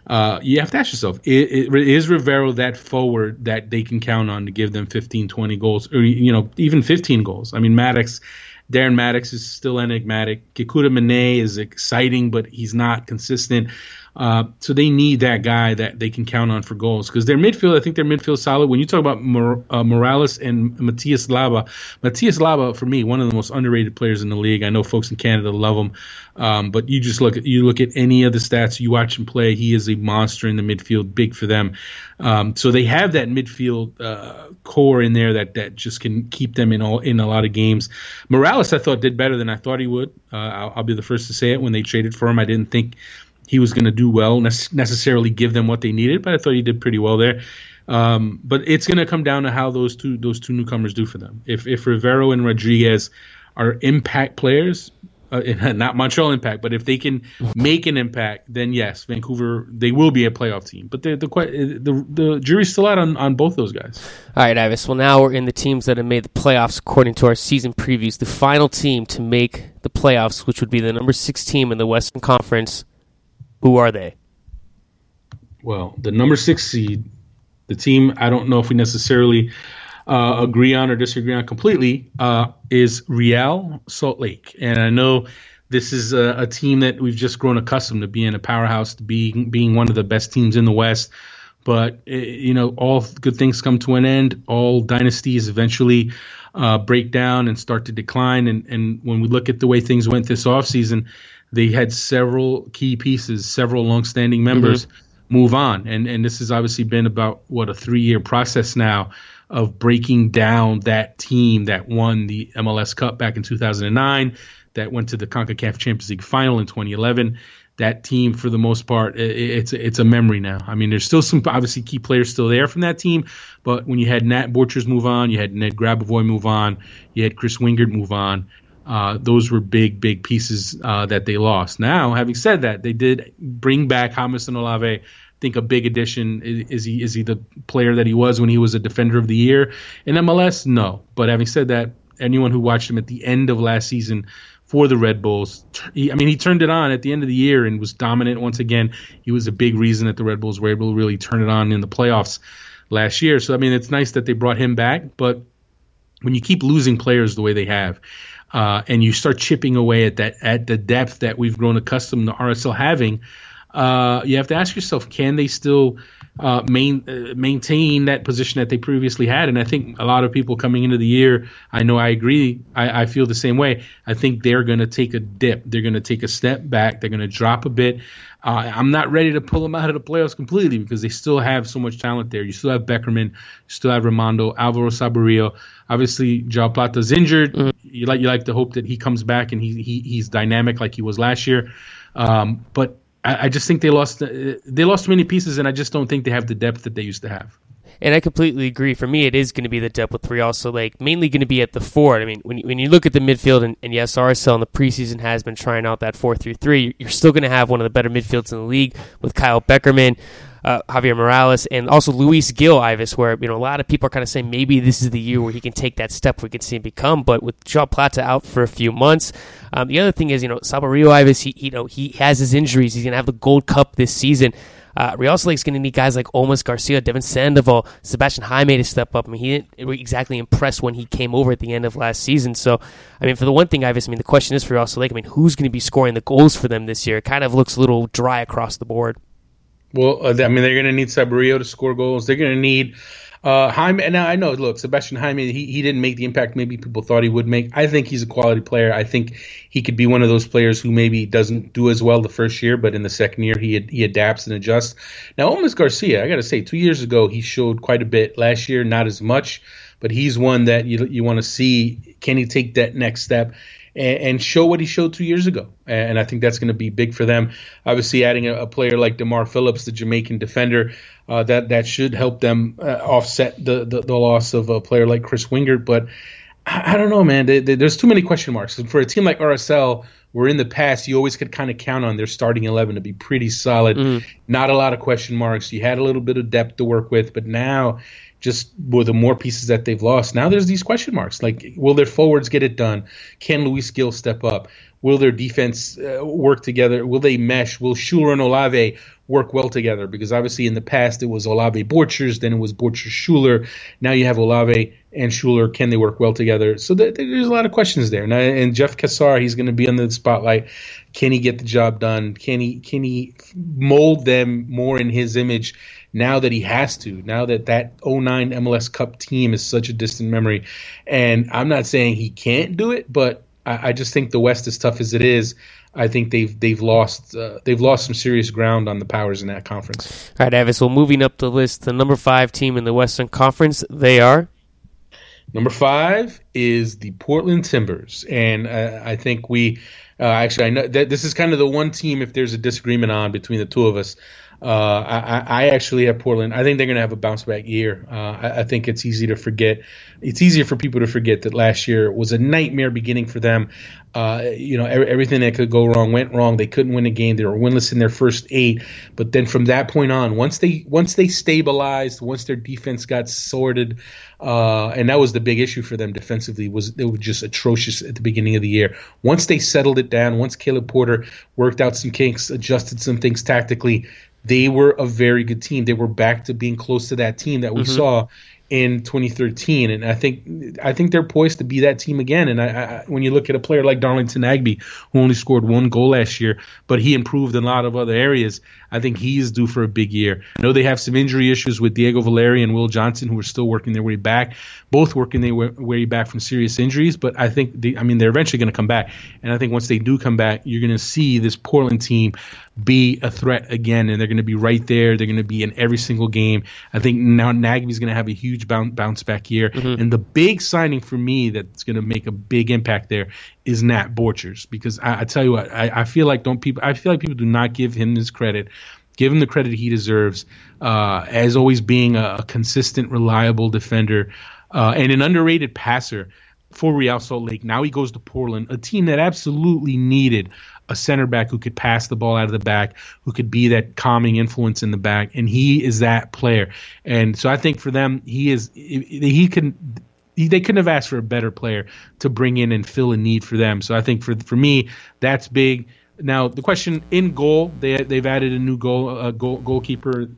uh, you have to ask yourself, is Rivero that forward that they can count on to give them 15, 20 goals, or you know even 15 goals? I mean, Mattocks. Darren Mattocks is still enigmatic. Kekuta Manneh is exciting, but he's not consistent. Uh, so they need that guy that they can count on for goals because their midfield, I think their midfield solid. When you talk about Mor- uh, Morales and Matias Laba, Matias Laba for me one of the most underrated players in the league. I know folks in Canada love him, um, but you just look at you look at any of the stats, you watch him play. He is a monster in the midfield, big for them. Um, so they have that midfield uh, core in there that that just can keep them in all in a lot of games. Morales, I thought did better than I thought he would. Uh, I'll, I'll be the first to say it. When they traded for him, I didn't think he was going to do well, necessarily give them what they needed, but I thought he did pretty well there. Um, but it's going to come down to how those two those two newcomers do for them. If if Rivero and Rodriguez are impact players, uh, not Montreal impact, but if they can make an impact, then yes, Vancouver they will be a playoff team. But the the the, the jury's still out on, on both those guys. All right, Ives. Well, now we're in the teams that have made the playoffs according to our season previews. The final team to make the playoffs, which would be the number six team in the Western Conference, who are they? Well, the number six seed, the team I don't know if we necessarily uh, agree on or disagree on completely, uh, is Real Salt Lake. And I know this is a, a, team that we've just grown accustomed to being a powerhouse, to being being one of the best teams in the West. But eh, you know, all good things come to an end. All dynasties eventually uh, break down and start to decline. And and when we look at the way things went this offseason, they had several key pieces, several longstanding members mm-hmm. move on, and and this has obviously been about what a three year process now of breaking down that team that won the MLS Cup back in 2009, that went to the CONCACAF Champions League final in 2011. That team, for the most part, it's it's a memory now. I mean, there's still some obviously key players still there from that team, but when you had Nat Borchers move on, you had Ned Grabavoy move on, you had Chris Wingert move on, uh, those were big, big pieces uh, that they lost. Now, having said that, they did bring back Jamison Olave. I think a big addition. Is, is, he is he the player that he was when he was a defender of the year in MLS? No. But having said that, anyone who watched him at the end of last season for the Red Bulls, he, I mean, he turned it on at the end of the year and was dominant once again. He was a big reason that the Red Bulls were able to really turn it on in the playoffs last year. So I mean, it's nice that they brought him back, but when you keep losing players the way they have uh, and you start chipping away at that at the depth that we've grown accustomed to RSL having, uh, you have to ask yourself, can they still uh, main, uh, maintain that position that they previously had? And I think a lot of people coming into the year, I know I agree, I, I feel the same way. I think they're going to take a dip, they're going to take a step back, they're going to drop a bit. Uh, I'm not ready to pull them out of the playoffs completely because they still have so much talent there. You still have Beckerman, you still have Rimando, Alvaro Saborio. Obviously, Joao Plata's injured. Mm-hmm. You like you like to hope that he comes back and he, he he's dynamic like he was last year. Um, but I, I, just think they lost uh, they lost many pieces, and I just don't think they have the depth that they used to have. And I completely agree. For me, it is going to be the depth with Real Salt Lake, mainly going to be at the forward. I mean, when you, when you look at the midfield, and, and yes, RSL in the preseason has been trying out that 4 3 3, you're still going to have one of the better midfields in the league with Kyle Beckerman uh, Javier Morales, and also Luis Gil Ives, where you know a lot of people are kind of saying maybe this is the year where he can take that step we can see him become. But with Joao Plata out for a few months, um, the other thing is you know Saborio Ives, he you know he has his injuries. He's gonna have the Gold Cup this season. Uh, Real Salt Lake's going to need guys like Olmes Garcia, Devin Sandoval, Sebastian Jaime to step up. I mean, he didn't exactly impress when he came over at the end of last season. So, I mean, for the one thing, Ives, I mean, the question is for Real Salt Lake, I mean, who's going to be scoring the goals for them this year? It kind of looks a little dry across the board. Well, uh, I mean, they're going to need Saborio to score goals. They're going to need uh, Jaime, now I know, look, Sebastian Jaime, he, he didn't make the impact maybe people thought he would make. I think he's a quality player. I think he could be one of those players who maybe doesn't do as well the first year, but in the second year he he adapts and adjusts. Now, Olmes Garcia, I got to say, two years ago he showed quite a bit. Last year, not as much, but he's one that you you want to see. Can he take that next step? And, and show what he showed two years ago. And I think that's going to be big for them. Obviously, adding a, a player like Demar Phillips, the Jamaican defender, uh, that that should help them uh, offset the, the, the loss of a player like Chris Wingert. But I, I don't know, man. They, they, there's too many question marks. And for a team like RSL, where in the past you always could kind of count on their starting 11 to be pretty solid, mm. not a lot of question marks. You had a little bit of depth to work with, but now just with the more pieces that they've lost, now there's these question marks. Like, will their forwards get it done? Can Luis Gil step up? Will their defense uh, work together? Will they mesh? Will Schuler and Olave work well together? Because obviously in the past it was Olave Borchers, then it was Borchers Schuler. Now you have Olave and Schuler. Can they work well together? So th- there's a lot of questions there. Now, and Jeff Cassar, he's going to be under the spotlight. Can he get the job done? Can he can he mold them more in his image? Now that he has to, now that that 09 MLS Cup team is such a distant memory. And I'm not saying he can't do it, but I, I just think the West, as tough as it is, I think they've they've lost uh, they've lost some serious ground on the powers in that conference. All right, Ives. Well, moving up the list, the number five team in the Western Conference, they are. Number five is the Portland Timbers, and uh, I think we uh, actually I know that this is kind of the one team if there's a disagreement on between the two of us. Uh, I, I, actually have Portland. I think they're going to have a bounce back year. Uh, I, I, think it's easy to forget. It's easier for people to forget that last year was a nightmare beginning for them. Uh, you know, every, everything that could go wrong went wrong. They couldn't win a game. They were winless in their first eight. But then from that point on, once they once they stabilized, once their defense got sorted, uh, and that was the big issue for them defensively was they were just atrocious at the beginning of the year. Once they settled it down, once Caleb Porter worked out some kinks, adjusted some things tactically, they were a very good team. They were back to being close to that team that we mm-hmm. saw in 2013, and I think I think they're poised to be that team again. And I, I, when you look at a player like Darlington Nagbe, who only scored one goal last year, but he improved in a lot of other areas, I think he's due for a big year. I know they have some injury issues with Diego Valeri and Will Johnson, who are still working their way back, both working their way back from serious injuries. But I think they, I mean they're eventually going to come back, and I think once they do come back, you're going to see this Portland team be a threat again, and they're going to be right there. They're going to be in every single game. I think now Nagbe's going to have a huge bounce, bounce back year, mm-hmm. and the big signing for me that's going to make a big impact there is Nat Borchers because I, I tell you what, I, I, feel like don't people, I feel like people do not give him his credit. Give him the credit he deserves uh, as always being a, a consistent, reliable defender uh, and an underrated passer for Real Salt Lake. Now he goes to Portland, a team that absolutely needed a center back who could pass the ball out of the back, who could be that calming influence in the back, and he is that player. And so I think for them, he is he can. He, they couldn't have asked for a better player to bring in and fill a need for them. So I think for for me, that's big. Now the question in goal, they they've added a new goal, uh, goal goalkeeper.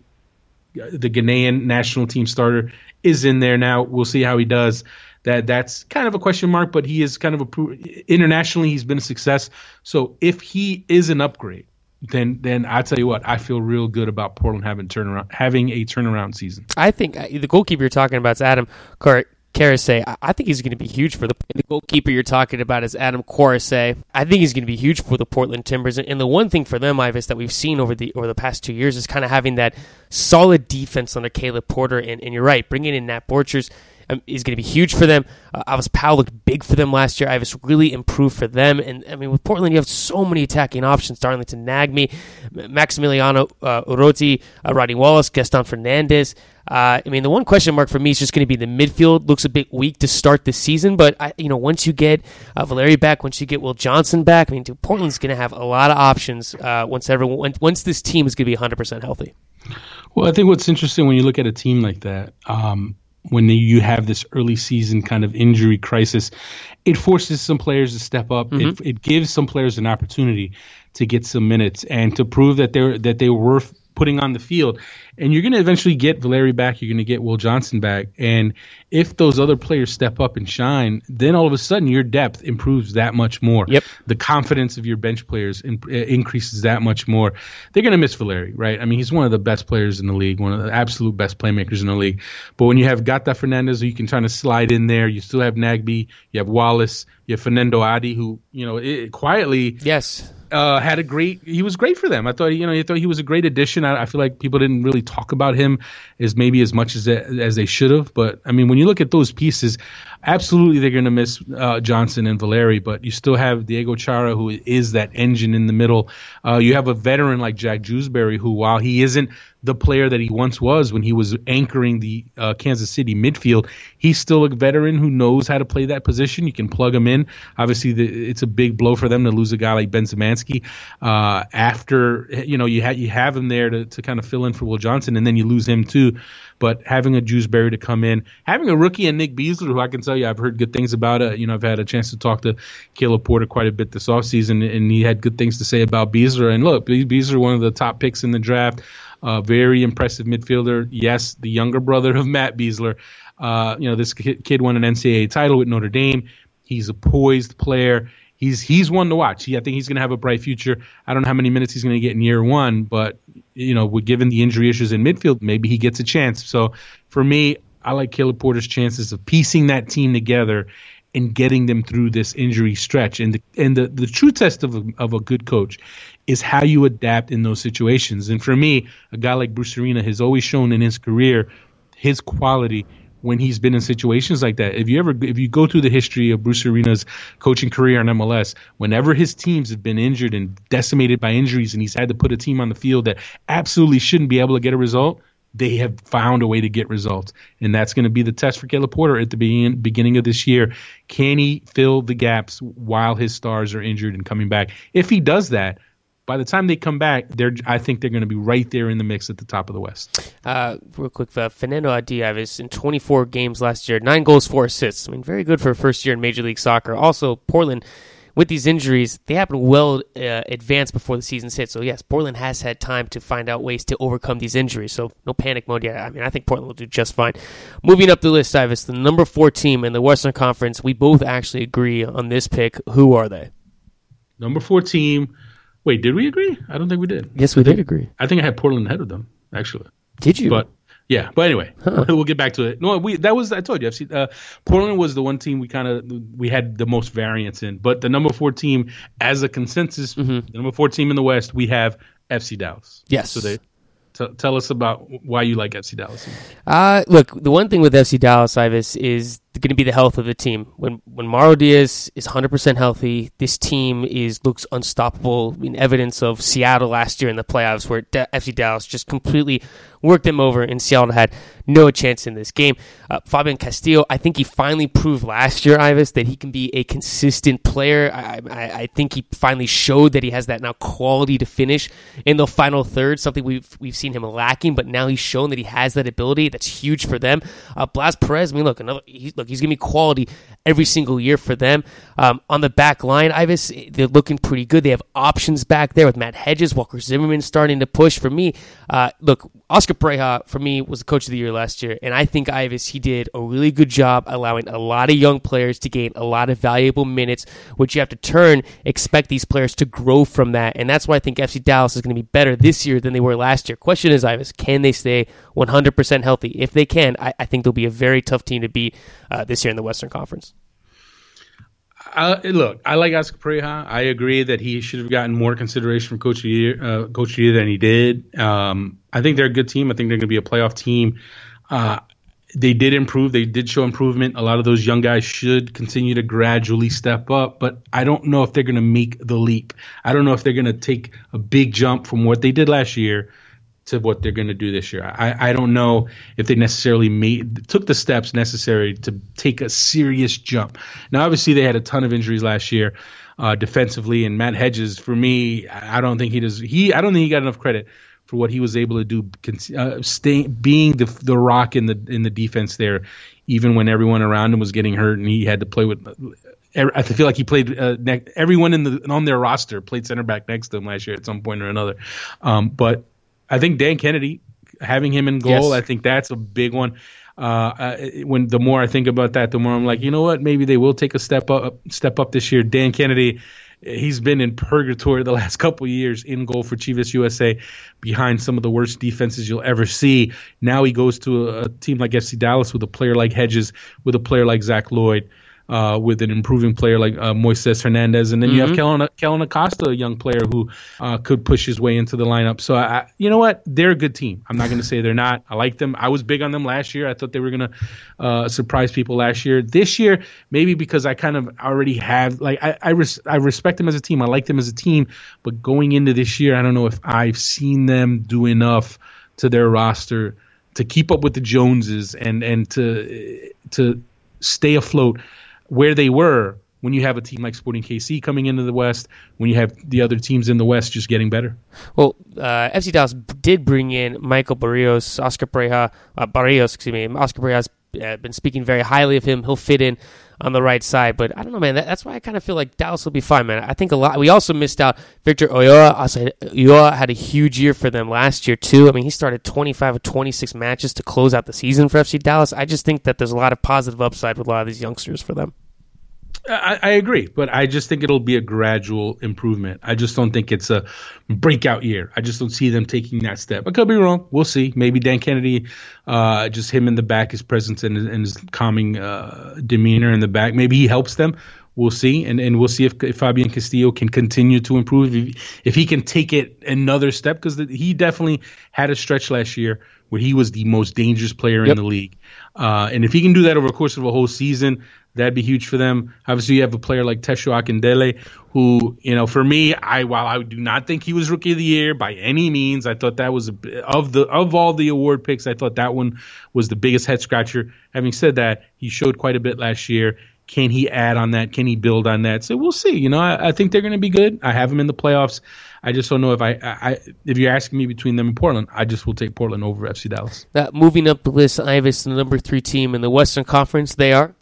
The Ghanaian national team starter is in there now. We'll see how he does that that's kind of a question mark, but he is kind of a internationally he's been a success. So if he is an upgrade, then then I tell you what, I feel real good about Portland having turnaround having a turnaround season. I think uh, the goalkeeper you're talking about is Adam Car- Kwarasey. I think he's going to be huge for the the goalkeeper you're talking about is Adam Kwarasey. I think he's going to be huge for the Portland Timbers. And the one thing for them, Ives, that we've seen over the over the past two years is kind of having that solid defense under Caleb Porter. And, and you're right, bringing in Nat Borchers is going to be huge for them. Uh, Alvas Powell looked big for them last year. Ivis really improved for them. And I mean, with Portland, you have so many attacking options. Darlington Nagbe, Maximiliano uh, Urruti, uh, Rodney Wallace, Gaston Fernandez. Uh, I mean, the one question mark for me is just going to be the midfield. Looks a bit weak to start the season, but I, you know, once you get uh, Valeri back, once you get Will Johnson back, I mean, Portland's going to have a lot of options uh, once everyone once this team is going to be 100 percent healthy. Well, I think what's interesting when you look at a team like that, um, when you have this early season kind of injury crisis, it forces some players to step up. Mm-hmm. It, it, gives some players an opportunity to get some minutes and to prove that they're that they were worth putting on the field. And you're going to eventually get Valeri back. You're going to get Will Johnson back. And if those other players step up and shine, then all of a sudden your depth improves that much more. Yep. The confidence of your bench players in, uh, increases that much more. They're going to miss Valeri, right? I mean, he's one of the best players in the league, one of the absolute best playmakers in the league. But when you have Gata Fernandez, who you can try to slide in there, you still have Nagbe, you have Wallace, you have Fernando Adi, who, you know, it, quietly Yes. Uh, had a great. He was great for them. I thought you know I thought he was a great addition. I, I feel like people didn't really talk about him as maybe as much as as they should have. But I mean, when you look at those pieces, absolutely they're going to miss uh, Johnson and Valeri. But you still have Diego Chara, who is that engine in the middle. Uh, you have a veteran like Jack Jewsbury, who while he isn't the player that he once was when he was anchoring the uh, Kansas City midfield. He's still a veteran who knows how to play that position. You can plug him in. Obviously, the, it's a big blow for them to lose a guy like Ben Zemanski uh, after you know you had you have him there to, to kind of fill in for Will Johnson, and then you lose him too. But having a Jewsbury to come in, having a rookie and Nick Besler, who I can tell you I've heard good things about. Uh, you know, I've had a chance to talk to Caleb Porter quite a bit this offseason, and he had good things to say about Besler. And look, Besler, one of the top picks in the draft. Uh, very impressive midfielder. Yes, the younger brother of Matt Besler. Uh, you know, this kid won an NCAA title with Notre Dame. He's a poised player. He's he's one to watch. He, I think he's going to have a bright future. I don't know how many minutes he's going to get in year one, but you know, given the injury issues in midfield, maybe he gets a chance. So for me, I like Caleb Porter's chances of piecing that team together and getting them through this injury stretch. And the, and the, the true test of a, of a good coach is how you adapt in those situations. And for me, a guy like Bruce Arena has always shown in his career his quality when he's been in situations like that. If you ever if you go through the history of Bruce Arena's coaching career in MLS, whenever his teams have been injured and decimated by injuries and he's had to put a team on the field that absolutely shouldn't be able to get a result, they have found a way to get results. And that's going to be the test for Caleb Porter at the begin, beginning of this year. Can he fill the gaps while his stars are injured and coming back? If he does that, by the time they come back, they're I think they're going to be right there in the mix at the top of the West. Uh, real quick, uh, Fernando Adiavis in 24 games last year, nine goals, four assists. I mean, very good for a first year in Major League Soccer. Also, Portland with these injuries, they happen well uh, advanced before the season's hit. So yes, Portland has had time to find out ways to overcome these injuries. So no panic mode yet. I mean, I think Portland will do just fine. Moving up the list, Ives, the number four team in the Western Conference. We both actually agree on this pick. Who are they? Number four team. Wait, did we agree? I don't think we did. Yes, we did agree. I think I had Portland ahead of them, actually. Did you? But yeah, but anyway, huh. we'll get back to it. No, we that was I told you. FC, uh, Portland was the one team we kind of we had the most variance in, but the number four team as a consensus, mm-hmm. the number four team in the West, we have FC Dallas. Yes. So they T- tell us about why you like FC Dallas. Uh, look, the one thing with FC Dallas, Ives, is going to be the health of the team. When when Mauro Diaz is 100% healthy, this team is looks unstoppable. In evidence of Seattle last year in the playoffs, where FC Dallas just completely worked them over, and Seattle had no chance in this game. Uh, Fabian Castillo, I think he finally proved last year, Ives, that he can be a consistent player. I, I, I, think he finally showed that he has that now quality to finish in the final third, something we've we've seen him lacking, but now he's shown that he has that ability. That's huge for them. Uh, Blas Perez, I mean, look, another he, look, he's giving me quality every single year for them. Um, on the back line, Ives, they're looking pretty good. They have options back there with Matt Hedges, Walker Zimmerman starting to push. For me, uh, look, Oscar Pareja, for me, was the coach of the year last year, and I think Ives, he did a really good job allowing a lot of young players to gain a lot of valuable minutes, which you have to turn, expect these players to grow from that, and that's why I think FC Dallas is going to be better this year than they were last year. Question is, Ives, can they stay 100% healthy? If they can, I, I think they'll be a very tough team to beat uh, this year in the Western Conference. Uh, look, I like Oscar Pareja. I agree that he should have gotten more consideration from Coach of Year, uh, Coach of Year than he did. Um, I think they're a good team. I think they're going to be a playoff team. Uh, they did improve. They did show improvement. A lot of those young guys should continue to gradually step up, but I don't know if they're going to make the leap. I don't know if they're going to take a big jump from what they did last year to what they're going to do this year. I, I don't know if they necessarily made took the steps necessary to take a serious jump. Now, obviously, they had a ton of injuries last year uh, defensively, and Matt Hedges, for me, I don't think he does. He I don't think he got enough credit for what he was able to do, uh, stay, being the the rock in the in the defense there, even when everyone around him was getting hurt and he had to play with. I feel like he played. Uh, everyone in the on their roster played center back next to him last year at some point or another. Um, but I think Dan Kennedy having him in goal, Yes. I think that's a big one. Uh, when the more I think about that, the more I'm like, you know what? Maybe they will take a step up, step up this year. Dan Kennedy, he's been in purgatory the last couple of years in goal for Chivas USA, behind some of the worst defenses you'll ever see. Now he goes to a, a team like FC Dallas with a player like Hedges, with a player like Zach Loyd. Uh, with an improving player like uh, Moises Hernandez, and then you have Kellyn, Kellyn Acosta, a young player who uh, could push his way into the lineup. So, I, you know what? They're a good team. I'm not going to say they're not. I like them. I was big on them last year. I thought they were going to uh, surprise people last year. This year, maybe because I kind of already have like I I, res- I respect them as a team. I like them as a team, but going into this year, I don't know if I've seen them do enough to their roster to keep up with the Joneses and and to to stay afloat where they were when you have a team like Sporting KC coming into the West, when you have the other teams in the West just getting better. Well, uh, FC Dallas did bring in Michael Barrios, Oscar Pareja, uh, Barrios, excuse me. Oscar Pareja's uh, been speaking very highly of him. He'll fit in on the right side, but I don't know, man. That, that's why I kind of feel like Dallas will be fine, man. I think a lot. We also missed out. Victor Ulloa, Ulloa had a huge year for them last year too. I mean, he started 25 of 26 matches to close out the season for FC Dallas. I just think that there's a lot of positive upside with a lot of these youngsters for them. I, I agree, but I just think it'll be a gradual improvement. I just don't think it's a breakout year. I just don't see them taking that step. I could be wrong. We'll see. Maybe Dan Kennedy, uh, just him in the back, his presence and, his- and his calming uh, demeanor in the back, maybe he helps them. We'll see, and, and we'll see if, if Fabian Castillo can continue to improve. If, if he can take it another step, because he definitely had a stretch last year where he was the most dangerous player Yep. in the league. Uh, and if he can do that over the course of a whole season, that'd be huge for them. Obviously, you have a player like Tesho Akindele, who, you know, for me, I while I do not think he was rookie of the year by any means, I thought that was a, of the of all the award picks, I thought that one was the biggest head scratcher. Having said that, he showed quite a bit last year. Can he add on that? Can he build on that? So we'll see. You know, I, I think they're going to be good. I have them in the playoffs. I just don't know if I, I, if you're asking me between them and Portland, I just will take Portland over FC Dallas. That moving up the list, Ives, the number three team in the Western Conference. They are.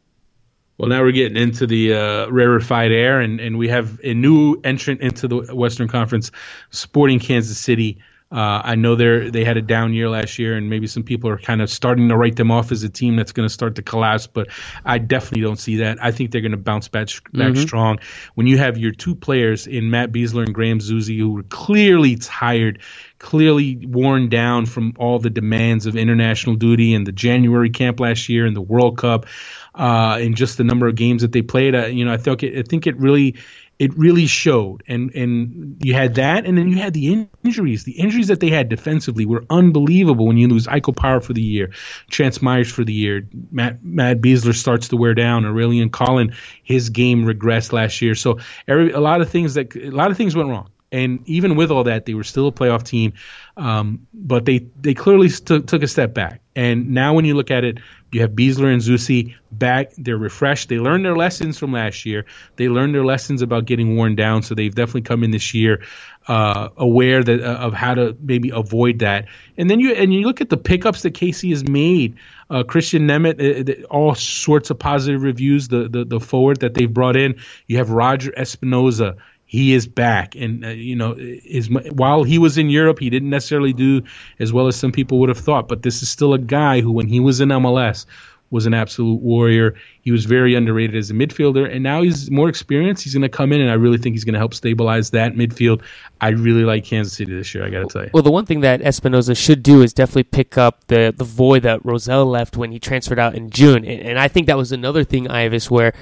Well, now we're getting into the uh, rarefied air, and, and we have a new entrant into the Western Conference, Sporting Kansas City. Uh, I know they they had a down year last year, and maybe some people are kind of starting to write them off as a team that's going to start to collapse. But I definitely don't see that. I think they're going to bounce back, back strong. When you have your two players in Matt Besler and Graham Zusi, who were clearly tired, clearly worn down from all the demands of international duty and the January camp last year and the World Cup, uh, and just the number of games that they played. Uh, you know, I think it, I think it really it really showed. And and you had that, and then you had the injuries. The injuries that they had defensively were unbelievable. When you lose Ike Opara for the year, Chance Myers for the year, Matt Matt Besler starts to wear down. Aurelien Collin, his game regressed last year. So every, a lot of things that a lot of things went wrong. And even with all that, they were still a playoff team. Um, but they they clearly st- took a step back. And now when you look at it, you have Besler and Zusi back. They're refreshed. They learned their lessons from last year. They learned their lessons about getting worn down. So they've definitely come in this year uh, aware that uh, of how to maybe avoid that. And then you and you look at the pickups that Casey has made. Uh, Christian Nemeth, uh, all sorts of positive reviews. The, the the forward that they've brought in. You have Roger Espinoza he is back. And uh, you know is while he was in Europe he didn't necessarily do as well as some people would have thought. But this is still a guy who when he was in MLS was an absolute warrior. He was very underrated as a midfielder. And now he's more experienced. He's going to come in and I really think he's going to help stabilize that midfield. I really like Kansas City this year I got to tell you. Well, the one thing that Espinoza should do is definitely pick up the, the void that Rosell left when he transferred out in June, and, and I think that was another thing, Ives, where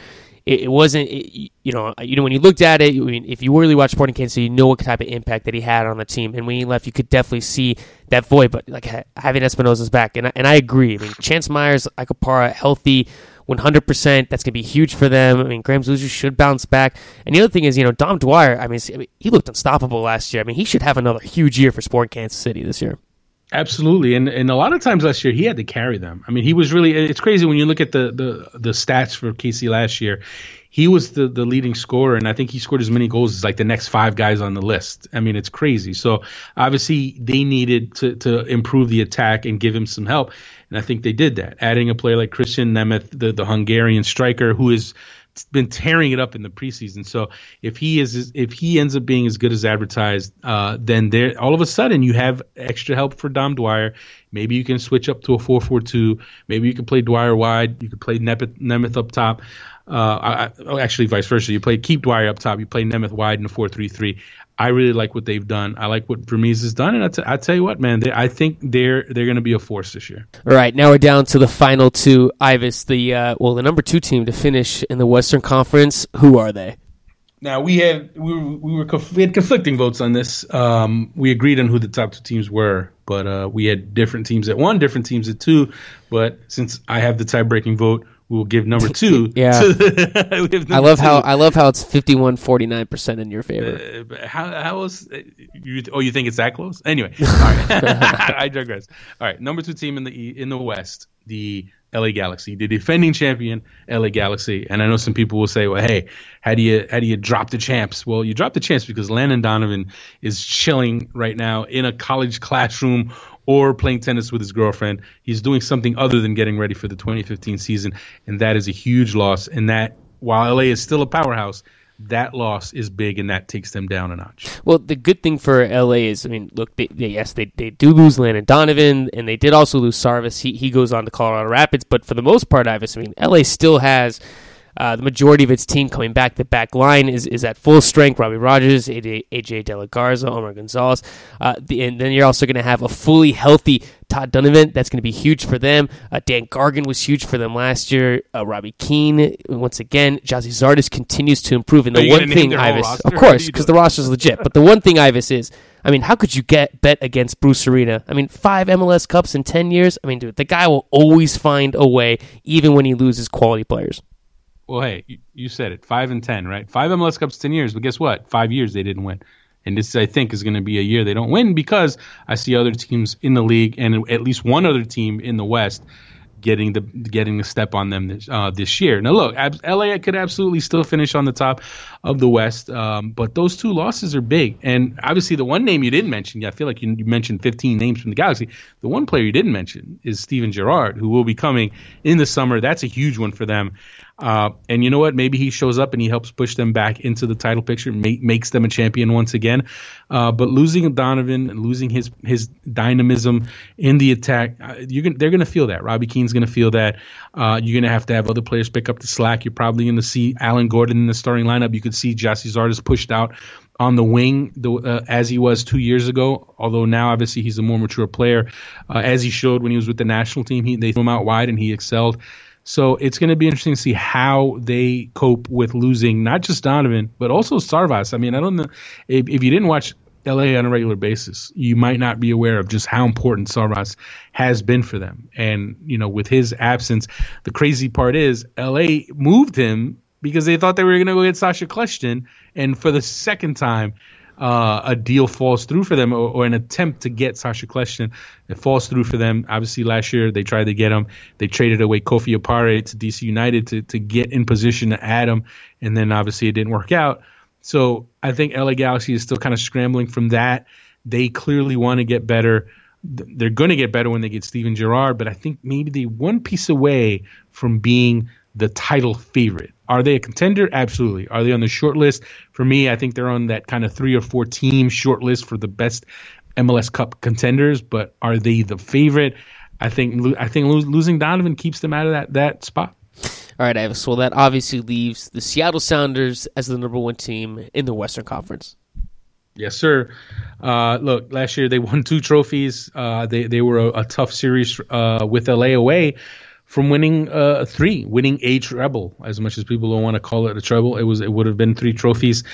it, it wasn't, it, you know, you know when you looked at it, I mean, if you really watched Sporting Kansas, City, you know what type of impact that he had on the team, and when he left, you could definitely see that void. But like ha- having Espinoza's back, and I, and I agree. I mean, Chance Myers, Ike Opara, healthy. 100%. That's going to be huge for them. I mean, Graham Zusi should bounce back. And the other thing is, you know, Dom Dwyer, I mean, he looked unstoppable last year. I mean, he should have another huge year for Sporting Kansas City this year. Absolutely, and and a lot of times last year he had to carry them. I mean, he was really. It's crazy when you look at the the the stats for Casey last year. He was the the leading scorer, and I think he scored as many goals as like the next five guys on the list. I mean, it's crazy. So obviously they needed to to improve the attack and give him some help, and I think they did that. Adding a player like Christian Nemeth, the the Hungarian striker, who is been tearing it up in the preseason. So if he is if he ends up being as good as advertised, uh, then there all of a sudden you have extra help for Dom Dwyer. Maybe you can switch up to a four four two. Maybe you can play Dwyer wide. You could play Nemeth, Nemeth up top. Uh, I, oh, actually, vice versa. You play keep Dwyer up top. You play Nemeth wide in a four three three. I really like what they've done. I like what Vermes has done, and I, t- I tell you what, man, they, I think they're they're going to be a force this year. All right, now we're down to the final two. Ives, the uh, well, the number two team to finish in the Western Conference. Who are they? Now we had we were, we were we had conflicting votes on this. Um, we agreed on who the top two teams were, but uh, we had different teams at one, different teams at two. But since I have the tie-breaking vote, we will give number two. yeah, the, I love two. how I love how it's fifty one forty nine percent in your favor. Uh, how how was uh, you? Oh, you think it's that close? Anyway, all right. I digress. All right, number two team in the in the West, the LA Galaxy, the defending champion LA Galaxy. And I know some people will say, "Well, hey, how do you how do you drop the champs?" Well, you drop the champs because Landon Donovan is chilling right now in a college classroom or playing tennis with his girlfriend. He's doing something other than getting ready for the 2015 season, and that is a huge loss. And that while LA is still a powerhouse, that loss is big and that takes them down a notch. Well, the good thing for LA is, I mean, look, they, they, yes, they, they do lose Landon Donovan and they did also lose Sarvas. He, he goes on to Colorado Rapids, but for the most part, Ives, I mean, LA still has uh, the majority of its team coming back. The back line is, is at full strength. Robbie Rogers, AJ, AJ De La Garza, Omar Gonzalez. Uh, the, and then you're also going to have a fully healthy Todd Dunivant. That's going to be huge for them. Uh, Dan Gargan was huge for them last year. Uh, Robbie Keane, once again. Gyasi Zardes continues to improve. And the one thing, Ives, of course, because the roster is legit. But the one thing, Ives, is I mean, how could you get bet against Bruce Arena? I mean, five MLS Cups in 10 years? I mean, dude, the guy will always find a way, even when he loses quality players. Well, hey, you, said it. Five and ten, right? Five MLS Cups, ten years. But guess what? Five years they didn't win. And this, I think, is going to be a year they don't win because I see other teams in the league and at least one other team in the West getting the getting the step on them this, uh, this year. Now, look, ab- LA could absolutely still finish on the top of the West, um, but those two losses are big. And obviously, the one name you didn't mention, yeah, I feel like you, you, mentioned 15 names from the Galaxy. The one player you didn't mention is Steven Gerrard, who will be coming in the summer. That's a huge one for them. Uh, and you know what? Maybe he shows up and he helps push them back into the title picture, make, makes them a champion once again. Uh, but losing Donovan and losing his his dynamism in the attack, uh, you're gonna, they're going to feel that. Robbie Keane's going to feel that. Uh, you're going to have to have other players pick up the slack. You're probably going to see Alan Gordon in the starting lineup. You could see Gyasi Zardes pushed out on the wing the, uh, as he was two years ago. Although now, obviously, he's a more mature player, uh, as he showed when he was with the national team. He, they threw him out wide and he excelled. So it's going to be interesting to see how they cope with losing not just Donovan, but also Sarvas. I mean, I don't know if, if you didn't watch LA on a regular basis, you might not be aware of just how important Sarvas has been for them. And, you know, with his absence, the crazy part is LA moved him because they thought they were going to go get Sasha Kljestan. And for the second time, uh, a deal falls through for them or, or, an attempt to get Sasha Kljestan. It falls through for them. Obviously, last year they tried to get him. They traded away Kofi Opare to DC United to, to get in position to add him, and then obviously it didn't work out. So I think LA Galaxy is still kind of scrambling from that. They clearly want to get better. They're going to get better when they get Steven Gerrard, but I think maybe they one piece away from being the title favorite. Are they a contender? Absolutely. Are they on the short list? For me, I think they're on that kind of three or four team short list for the best MLS Cup contenders. But are they the favorite? I think I think losing Donovan keeps them out of that that spot. All right, Ives. Well, that obviously leaves the Seattle Sounders as the number one team in the Western Conference. Yes, sir. Uh, look, last year they won two trophies. Uh, they they were a, a tough series uh, with LA away from winning uh, three, winning a treble. As much as people don't want to call it a treble, it was it would have been three trophies.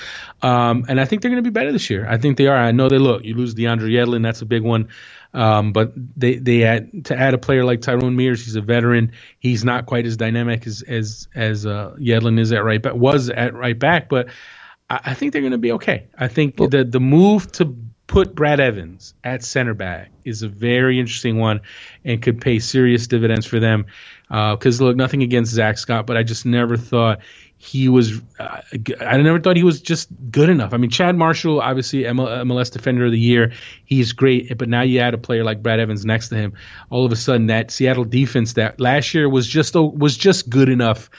Um, and I think they're going to be better this year. I think they are. I know they look. You lose DeAndre Yedlin, that's a big one. Um, but they they add to add a player like Tyrone Mears. He's a veteran. He's not quite as dynamic as as as uh, Yedlin is at right back was at right back. But I, I think they're going to be okay. I think well, the the move to put Brad Evans at center back is a very interesting one and could pay serious dividends for them. Because uh, look, nothing against Zach Scott, but I just never thought he was. Uh, I never thought he was just good enough. I mean, Chad Marshall, obviously MLS Defender of the Year, he's great. But now you add a player like Brad Evans next to him, all of a sudden that Seattle defense that last year was just was just good enough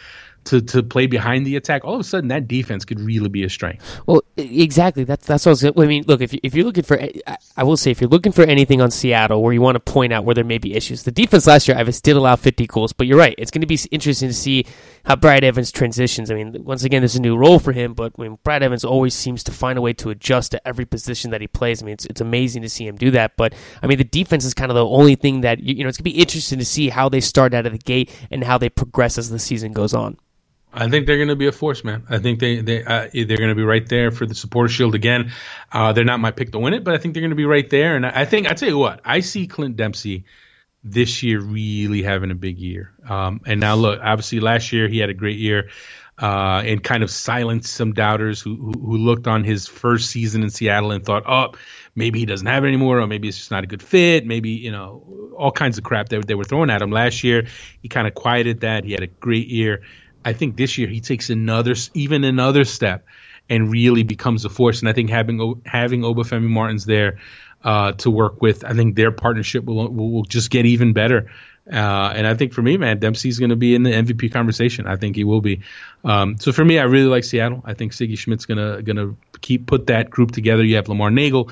to to play behind the attack, all of a sudden that defense could really be a strength. Well, exactly. That's that's what I was. I mean, look, if you, if you're looking for, I- I will say, if you're looking for anything on Seattle where you want to point out where there may be issues, the defense last year, Ives did allow 50 goals, but you're right. It's going to be interesting to see how Brad Evans transitions. I mean, once again, there's a new role for him, but I mean, Brad Evans always seems to find a way to adjust to every position that he plays. I mean, it's it's amazing to see him do that. But I mean, the defense is kind of the only thing that you know. It's going to be interesting to see how they start out of the gate and how they progress as the season goes on. I think they're going to be a force, man. I think they they uh, they're going to be right there for the supporter shield again. Uh, they're not my pick to win it, but I think they're going to be right there. And I I think I tell you what, I see Clint Dempsey this year really having a big year. Um, and now look, obviously last year he had a great year. Uh, and kind of silenced some doubters who, who who looked on his first season in Seattle and thought, oh, maybe he doesn't have it anymore, or maybe it's just not a good fit. Maybe you know all kinds of crap that they were throwing at him last year. He kind of quieted that. He had a great year. I think this year he takes another, even another step, and really becomes a force. And I think having having Obafemi Martins there uh, to work with, I think their partnership will will, just get even better. Uh, and I think for me, man, Dempsey's going to be in the MVP conversation. I think he will be. Um, so for me, I really like Seattle. I think Sigi Schmid's gonna gonna keep put that group together. You have Lamar Neagle,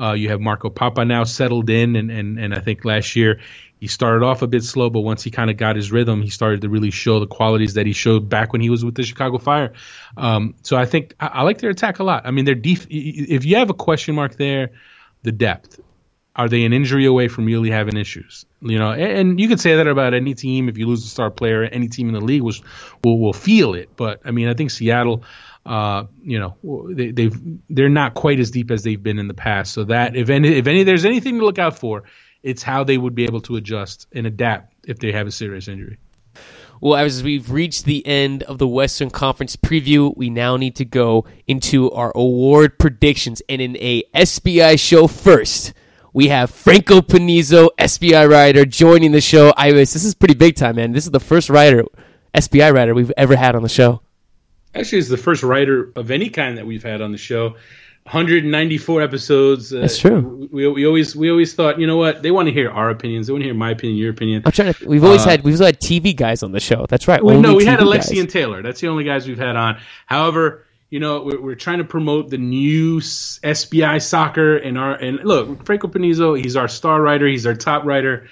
uh, you have Marco Pappa now settled in, and and and I think last year he started off a bit slow, but once he kind of got his rhythm, he started to really show the qualities that he showed back when he was with the Chicago Fire. Um, so I think I, I like their attack a lot. I mean, their def- if you have a question mark there, the depth. Are they an injury away from really having issues? You know, and, and you could say that about any team. If you lose a star player, any team in the league will will, will feel it. But I mean, I think Seattle, uh, you know, they, they've they're not quite as deep as they've been in the past. So that if any if any there's anything to look out for, it's how they would be able to adjust and adapt if they have a serious injury. Well, as we've reached the end of the Western Conference preview, we now need to go into our award predictions. And in a SBI show first, we have Franco Panizo, SBI rider, joining the show. I Ives, this is pretty big time, man. This is the first rider, SBI rider we've ever had on the show. Actually, it's the first writer of any kind that we've had on the show. 194 episodes. Uh, That's true. We, we always we always thought, you know what? They want to hear our opinions. They want to hear my opinion, your opinion. I'm trying to. We've always had we've always had TV guys on the show. That's right. Uh, We, no, we had TV Alexi guys. and Taylor. That's the only guys we've had on. However, you know, we're, we're trying to promote the new SBI soccer and our and look, Franco Panizo. He's our star writer. He's our top writer.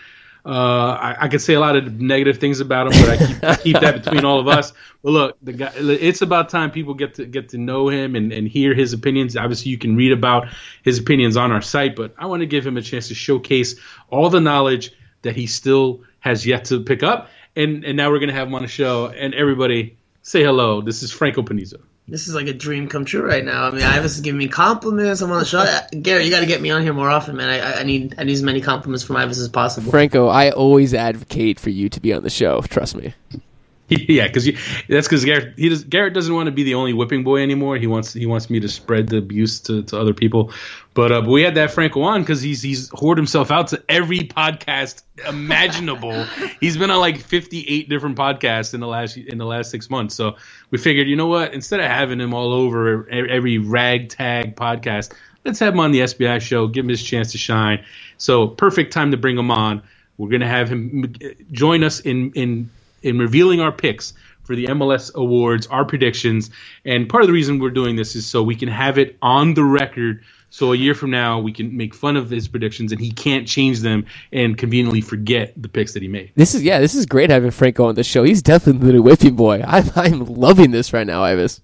Uh, I, I could say a lot of negative things about him, but I keep, I keep that between all of us. But look, the guy, it's about time people get to get to know him and, and hear his opinions. Obviously, you can read about his opinions on our site, but I want to give him a chance to showcase all the knowledge that he still has yet to pick up. And and now we're gonna have him on the show. And everybody say hello. This is Franco Panizo. This is like a dream come true right now. I mean, Ives is giving me compliments. I'm on the show. Uh, Gary, you got to get me on here more often, man. I, I need I need as many compliments from Ives as possible. Franco, I always advocate for you to be on the show. Trust me. yeah, because that's because Garrett he does, Garrett doesn't want to be the only whipping boy anymore. He wants he wants me to spread the abuse to, to other people. But uh, but we had that Franco on because he's he's hoarded himself out to every podcast imaginable. he's been on like fifty eight different podcasts in the last in the last six months. So we figured, you know what? Instead of having him all over every ragtag podcast, let's have him on the SBI show. Give him his chance to shine. So perfect time to bring him on. We're gonna have him join us in in in revealing our picks for the MLS awards, our predictions, and part of the reason we're doing this is so we can have it on the record. So a year from now, we can make fun of his predictions, and he can't change them and conveniently forget the picks that he made. This is yeah, this is great having Franco on the show. He's definitely the whipping boy. I'm I'm loving this right now, Ives.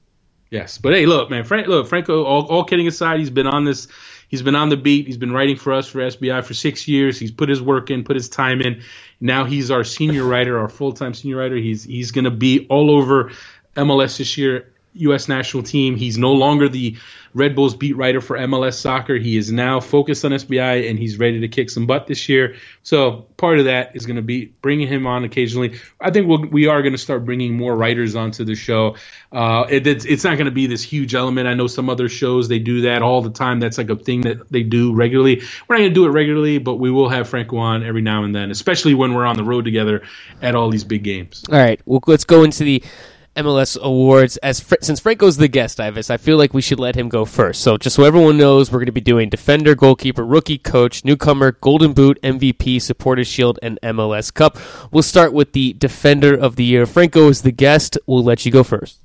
Yes, but hey, look, man, Frank, look, Franco. All, all kidding aside, he's been on this. He's been on the beat. He's been writing for us for SBI for six years. He's put his work in, put his time in. Now he's our senior writer, our full time senior writer. He's he's going to be all over MLS this year. U.S. national team. He's no longer the Red Bulls beat writer for MLS soccer. He is now focused on SBI and he's ready to kick some butt this year. So part of that is going to be bringing him on occasionally. I think we'll, we are going to start bringing more writers onto the show. Uh, it, it's, it's not going to be this huge element. I know some other shows they do that all the time. That's like a thing that they do regularly. We're not going to do it regularly, but we will have Franco on every now and then, especially when we're on the road together at all these big games. All right, well, let's go into the MLS awards. As Fr- since Franco's the guest, Ives, I feel like we should let him go first. So just so everyone knows, we're going to be doing defender, goalkeeper, rookie, coach, newcomer, Golden Boot, MVP, Supporters Shield, and MLS Cup. We'll start with the defender of the year. Franco is the guest. We'll let you go first.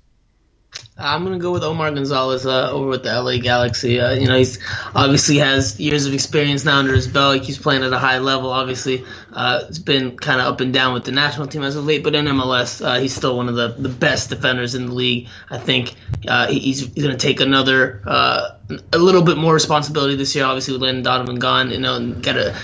I'm gonna go with Omar Gonzalez uh, over with the LA Galaxy. Uh, you know, he's obviously has years of experience now under his belt. He keeps playing at a high level. Obviously, uh, it's been kind of up and down with the national team as of late, but in MLS, uh, he's still one of the, the best defenders in the league. I think uh, he's, he's gonna take another uh, a little bit more responsibility this year. Obviously, with Landon Donovan gone, you know, and gotta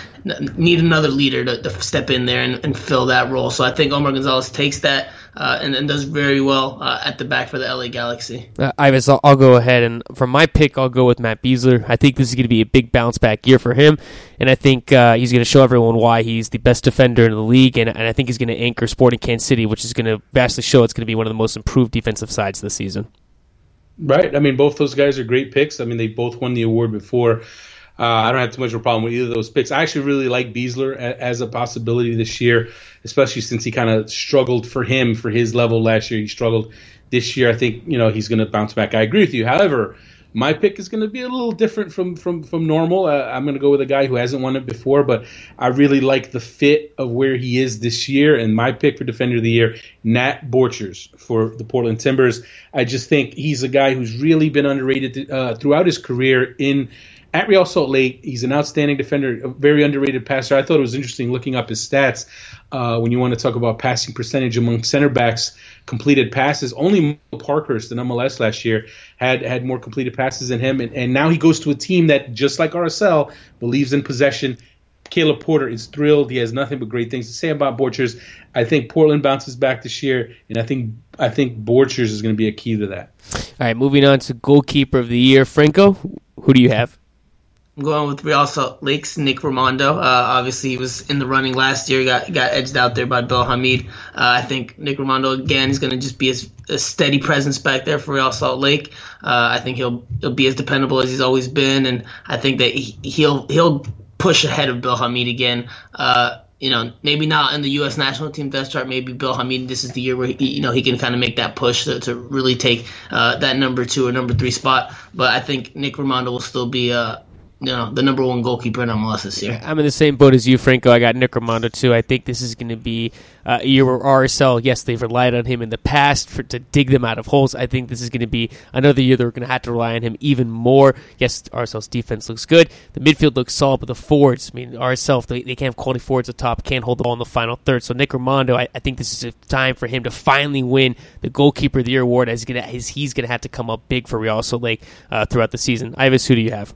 need another leader to, to step in there and, and, fill that role. So I think Omar Gonzalez takes that uh, and, and, does very well uh, at the back for the LA Galaxy. Uh, Ives, I'll, I'll, go ahead and for my pick, I'll go with Matt Besler. I think this is going to be a big bounce back year for him, and I think uh, he's going to show everyone why he's the best defender in the league, and, and I think he's going to anchor Sporting Kansas City, which is going to vastly show it's going to be one of the most improved defensive sides this season. Right. I mean, both those guys are great picks. I mean, they both won the award before. Uh, I don't have too much of a problem with either of those picks. I actually really like Besler as a possibility this year, especially since he kind of struggled for him for his level last year. He struggled this year. I think you know he's going to bounce back. I agree with you. However, my pick is going to be a little different from from from normal. Uh, I'm going to go with a guy who hasn't won it before, but I really like the fit of where he is this year. And my pick for defender of the year, Nat Borchers for the Portland Timbers. I just think he's a guy who's really been underrated uh, throughout his career in at Real Salt Lake, he's an outstanding defender, a very underrated passer. I thought it was interesting looking up his stats uh, when you want to talk about passing percentage among center backs, completed passes. Only Parkhurst in MLS last year had had more completed passes than him, and, and now he goes to a team that, just like RSL, believes in possession. Caleb Porter is thrilled. He has nothing but great things to say about Borchers. I think Portland bounces back this year, and I think I think Borchers is going to be a key to that. All right, moving on to goalkeeper of the year, Franco. Who do you have? I'm going with Real Salt Lake's Nick Rimando. Uh, obviously, he was in the running last year. Got got edged out there by Bill Hamid. Uh, I think Nick Rimando again is going to just be a, a, steady presence back there for Real Salt Lake. Uh, I think he'll he'll be as dependable as he's always been, and I think that he, will he'll push ahead of Bill Hamid again. Uh, you know, maybe not in the U.S. national team depth chart. Maybe Bill Hamid. This is the year where he, you know he can kind of make that push to, to really take uh, that number two or number three spot. But I think Nick Rimando will still be a know, the number one goalkeeper in MLS this year. I'm in the same boat as you, Franco. I got Nick Rimando too. I think this is going to be uh, where RSL, yes, they've relied on him in the past for, to dig them out of holes. I think this is going to be another year they're going to have to rely on him even more. Yes, RSL's defense looks good. The midfield looks solid, but the forwards, I mean, RSL, they, they can't have quality forwards at top, can't hold the ball in the final third. So Nick Rimando, I, I think this is a time for him to finally win the goalkeeper of the year award as, gonna, as he's going to have to come up big for Real Salt Lake uh, throughout the season. Ives, who do you have?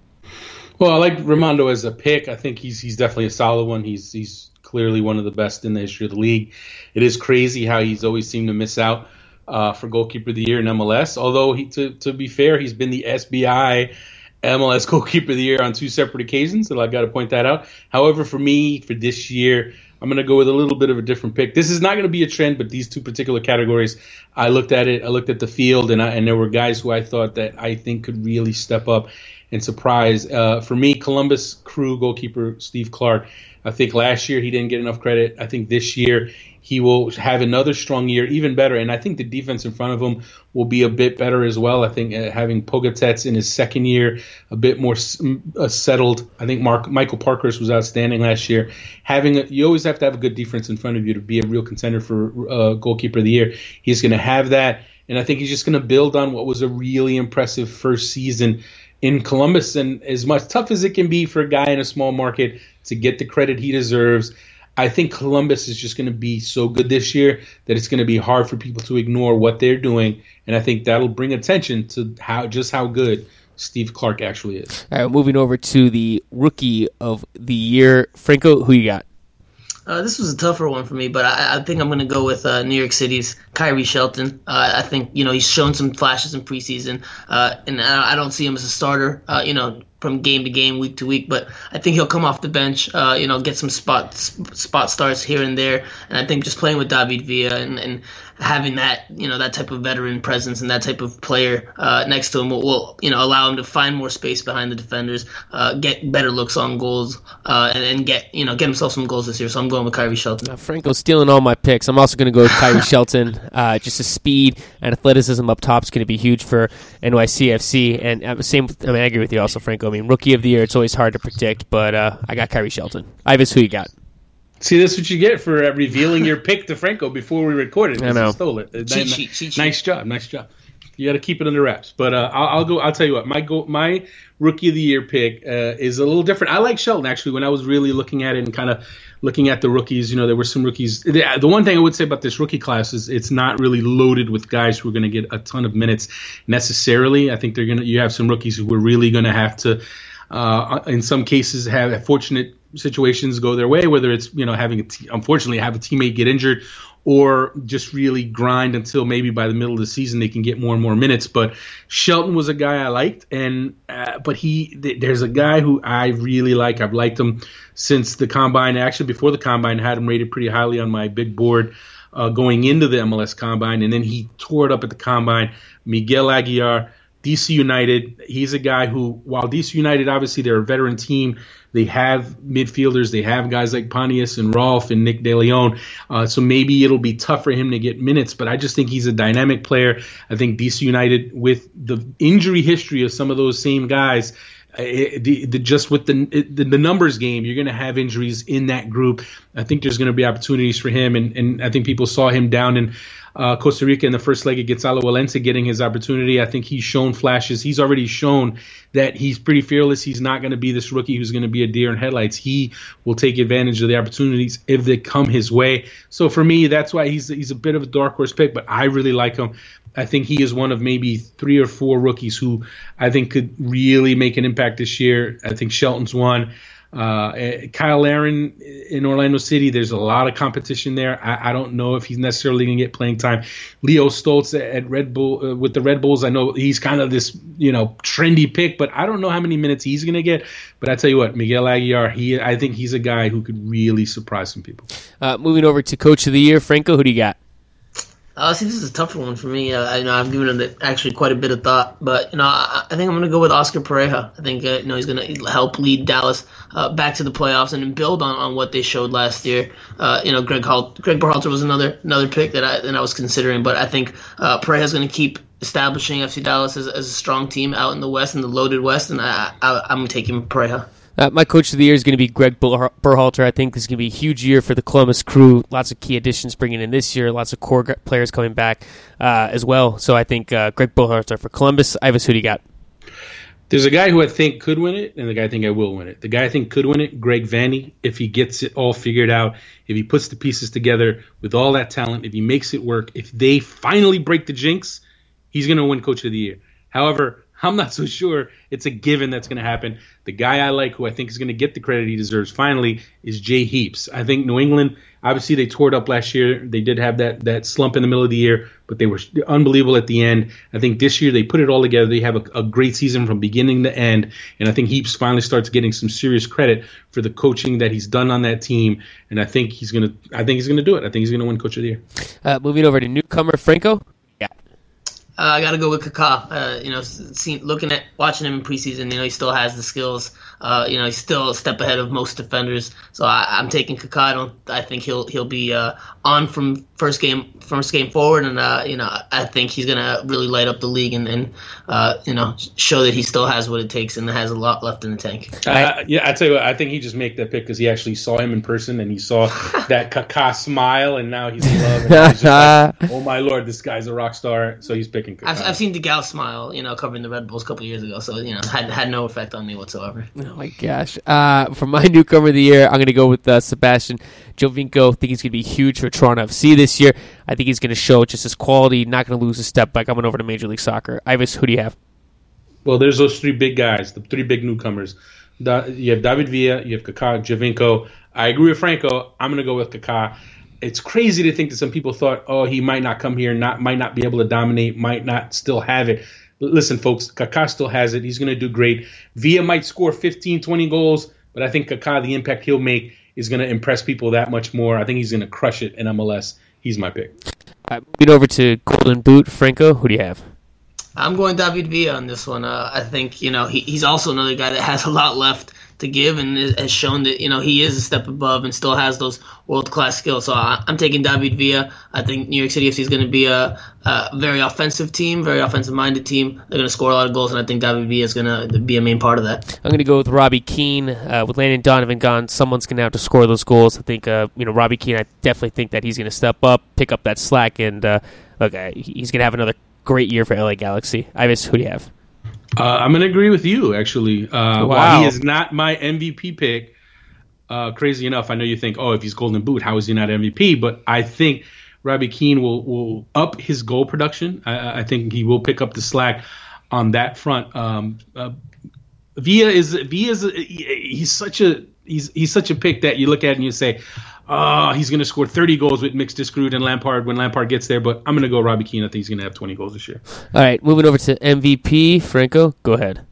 Well, I like Rimando as a pick. I think he's he's definitely a solid one. He's he's clearly one of the best in the history of the league. It is crazy how he's always seemed to miss out uh, for goalkeeper of the year in MLS. Although he, to to be fair, he's been the SBI MLS goalkeeper of the year on two separate occasions, so I got to point that out. However, for me, for this year, I'm going to go with a little bit of a different pick. This is not going to be a trend, but these two particular categories, I looked at it. I looked at the field, and I, and there were guys who I thought that I think could really step up and surprise. Uh, for me, Columbus Crew goalkeeper Steve Clark. I think last year he didn't get enough credit. I think this year he will have another strong year, even better. And I think the defense in front of him will be a bit better as well. I think uh, having Pogatetz in his second year, a bit more uh, settled. I think Mark Michael Parkhurst was outstanding last year. Having a, you always have to have a good defense in front of you to be a real contender for uh, goalkeeper of the year. He's going to have that, and I think he's just going to build on what was a really impressive first season in Columbus. And as much tough as it can be for a guy in a small market to get the credit he deserves, I think Columbus is just going to be so good this year that it's going to be hard for people to ignore what they're doing, and I think that'll bring attention to how just how good Steve Clark actually is. All right, moving over to the rookie of the year, Franco. Who you got? Uh, this was a tougher one for me, but I, I think I'm going to go with uh, New York City's Khiry Shelton. Uh, I think you know he's shown some flashes in preseason, uh, and I, I, don't see him as a starter. Uh, you know, from game to game, week to week. But I think he'll come off the bench, uh, you know, get some spot spot starts here and there. And I think just playing with David Villa and, and having that you know that type of veteran presence and that type of player uh, next to him will, will, you know allow him to find more space behind the defenders, uh, get better looks on goals, uh, and, and get you know get himself some goals this year. So I'm going with Khiry Shelton. Uh, Franco's stealing all my picks. I'm also going to go with Khiry Shelton. Uh, just the speed and athleticism up top is going to be huge for NYCFC. And uh, same, I mean, I agree with you also, Franco. I mean, rookie of the year, it's always hard to predict, but I got Khiry Shelton. Ives, who you got? See, that's what you get for uh, revealing your pick to Franco before we recorded. I know. Stole it. Cheat sheet, cheat sheet. Nice job. Nice job. You got to keep it under wraps. But uh, I'll, I'll, go. I'll tell you what. My go. My rookie of the year pick uh, is a little different. I like Shelton actually. When I was really looking at it and kind of looking at the rookies, you know, there were some rookies. The, the one thing I would say about this rookie class is it's not really loaded with guys who are going to get a ton of minutes necessarily. I think they're going to. You have some rookies who are really going to have to. Uh, in some cases, have a fortunate situations go their way, whether it's you know having a t- unfortunately have a teammate get injured or just really grind until maybe by the middle of the season they can get more and more minutes. But Shelton was a guy I liked, and uh, but he th- there's a guy who I really like. I've liked him since the combine. Actually, before the combine, had him rated pretty highly on my big board. Uh, going into the MLS Combine, and then he tore it up at the Combine. Miguel Aguilar, DC United. He's a guy who, while DC United, obviously they're a veteran team, they have midfielders. They have guys like Pontius and Rolfe and Nick DeLeon. Uh, so maybe it'll be tough for him to get minutes, but I just think he's a dynamic player. I think DC United, with the injury history of some of those same guys, uh, the, the, just with the, the, the numbers game, you're going to have injuries in that group. I think there's going to be opportunities for him, and, and I think people saw him down in uh, Costa Rica in the first leg against Alajuelense getting his opportunity. I think he's shown flashes. He's already shown that he's pretty fearless. He's not going to be this rookie who's going to be a deer in headlights. He will take advantage of the opportunities if they come his way. So for me, that's why he's he's a bit of a dark horse pick, but I really like him. I think he is one of maybe three or four rookies who I think could really make an impact this year. I think Shelton's one. Uh, eh, Cyle Larin in Orlando City, there's a lot of competition there. I, I don't know if he's necessarily going to get playing time. Leo Stolz at Red Bull uh, with the Red Bulls, I know he's kind of this you know trendy pick, but I don't know how many minutes he's going to get. But I tell you what, Miguel Aguilar, he I think he's a guy who could really surprise some people. Uh, moving over to Coach of the Year, Franco, who do you got? Uh, see, this is a tougher one for me. Uh, I, you know, I've given it actually quite a bit of thought, but you know, I, I think I'm going to go with Oscar Pareja. I think uh, you know he's going to help lead Dallas uh, back to the playoffs and build on, on what they showed last year. Uh, you know, Greg Halt, Greg Berhalter was another another pick that I that I was considering, but I think uh, Pareja is going to keep establishing FC Dallas as, as, a strong team out in the West in the loaded West, and I, I, I'm taking Pareja. Uh, my coach of the year is going to be Greg Berhalter. I think this is going to be a huge year for the Columbus Crew. Lots of key additions bringing in this year. Lots of core players coming back uh, as well. So I think uh, Greg Berhalter for Columbus. Ives, who do you got? There's a guy who I think could win it, and the guy I think I will win it. The guy I think could win it, Greg Vanney, if he gets it all figured out, if he puts the pieces together with all that talent, if he makes it work, if they finally break the jinx, he's going to win Coach of the Year. However, I'm not so sure it's a given that's going to happen. The guy I like, who I think is going to get the credit he deserves finally, is Jay Heaps. I think New England, obviously, they tore it up last year. They did have that, that slump in the middle of the year, but they were unbelievable at the end. I think this year they put it all together. They have a, a great season from beginning to end, and I think Heaps finally starts getting some serious credit for the coaching that he's done on that team. And I think he's going to, I think he's going to do it. I think he's going to win Coach of the Year. Uh, moving over to newcomer Franco. Uh, I got to go with Kaká. Uh, you know, see, looking at watching him in preseason, you know, he still has the skills. Uh, you know, he's still a step ahead of most defenders. So I, am taking Kaká. I don't. I think he'll he'll be uh, on from first game first game forward, and uh, you know, I think he's gonna really light up the league and, and uh, you know show that he still has what it takes and has a lot left in the tank. yeah, I tell you what, I think he just made that pick because he actually saw him in person and he saw that Kaká smile, and now he's in love. And he's like, oh my lord, this guy's a rock star. So he's picking. I've, I've, seen DeGal smile, you know, covering the Red Bulls a couple years ago, so you know, had had no effect on me whatsoever. Oh my gosh! Uh, for my newcomer of the year, I'm going to go with uh, Sebastian Giovinco. I think he's going to be huge for Toronto FC this year. I think he's going to show just his quality. Not going to lose a step by coming over to Major League Soccer. Ives, who do you have? Well, there's those three big guys, the three big newcomers. you have David Villa, you have Kaká, Giovinco. I agree with Franco. I'm going to go with Kaká it's crazy to think that some people thought, oh, he might not come here, not might not be able to dominate, might not still have it. Listen, folks, Kaká still has it. He's going to do great. Villa might score 15, 20 goals, but I think Kaká, the impact he'll make, is going to impress people that much more. I think he's going to crush it in MLS. He's my pick. Moving over to Golden Boot, Franco, who do you have? I'm going David Villa on this one. Uh, I think you know he, he's also another guy that has a lot left to give and has shown that you know he is a step above and still has those world class skills. So I, am taking David Villa. I think New York City FC is going to be a, a, very offensive team, very offensive minded team. They're going to score a lot of goals, and I think David Villa is going to be a main part of that. I'm going to go with Robbie Keane. Uh, with Landon Donovan gone, someone's going to have to score those goals. I think uh, you know Robbie Keane. I definitely think that he's going to step up, pick up that slack, and uh, look, uh, he's going to have another great year for LA Galaxy. Ives, who do you have? Uh, I'm going to agree with you, actually. Uh, wow. While he is not my MVP pick, uh, crazy enough, I know you think, oh, if he's Golden Boot, how is he not MVP? But I think Robbie Keane will, will up his goal production. I, I think he will pick up the slack on that front. Um, uh, Villa is Villa is he's such a he's he's such a pick that you look at and you say, oh, he's going to score 30 goals with Mix Diskerud and Lampard when Lampard gets there. But I'm going to go Robbie Keane. I think he's going to have 20 goals this year. All right, moving over to MVP. Franco, go ahead.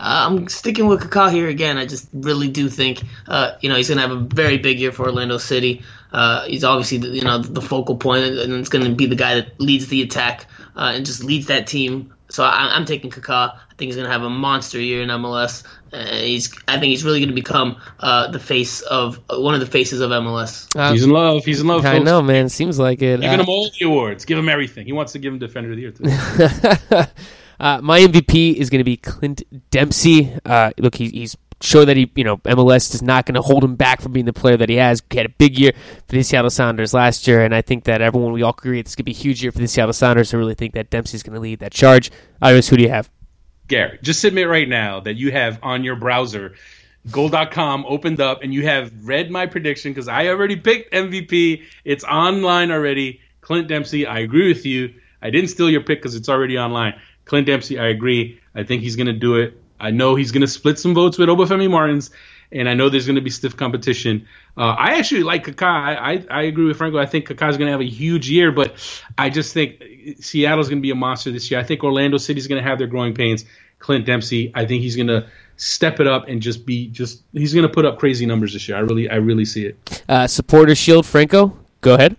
Uh, I'm sticking with Kaká here again. I just really do think, uh, you know, he's going to have a very big year for Orlando City. Uh, he's obviously, the, you know, the focal point, and it's going to be the guy that leads the attack uh, and just leads that team. So I, am taking Kaká. I think he's going to have a monster year in MLS. Uh, he's, I think he's really going to become uh, the face of one of the faces of MLS. he's in love. He's in love. I know, man. Seems like it. Giving him all the awards. Give him everything. He wants to give him Defender of the Year too. Uh, my MVP is going to be Clint Dempsey. Uh, look, he, he's showed that he, you know, MLS is not going to hold him back from being the player that he has. He had a big year for the Seattle Sounders last year, and I think that everyone, we all agree this could be a huge year for the Seattle Sounders. I really think that Dempsey's going to lead that charge. Ives, who do you have? Gary, just admit right now that you have on your browser goal.com opened up and you have read my prediction because I already picked MVP. It's online already. Clint Dempsey, I agree with you. I didn't steal your pick because it's already online. Clint Dempsey, I agree. I think he's going to do it. I know he's going to split some votes with Obafemi Martins, and I know there's going to be stiff competition. Uh, I actually like Kaká. I, I, I, agree with Franco. I think Kaká is going to have a huge year, but I just think Seattle's going to be a monster this year. I think Orlando City's going to have their growing pains. Clint Dempsey, I think he's going to step it up and just be just he's going to put up crazy numbers this year. I really I really see it. Uh, supporter shield, Franco, go ahead.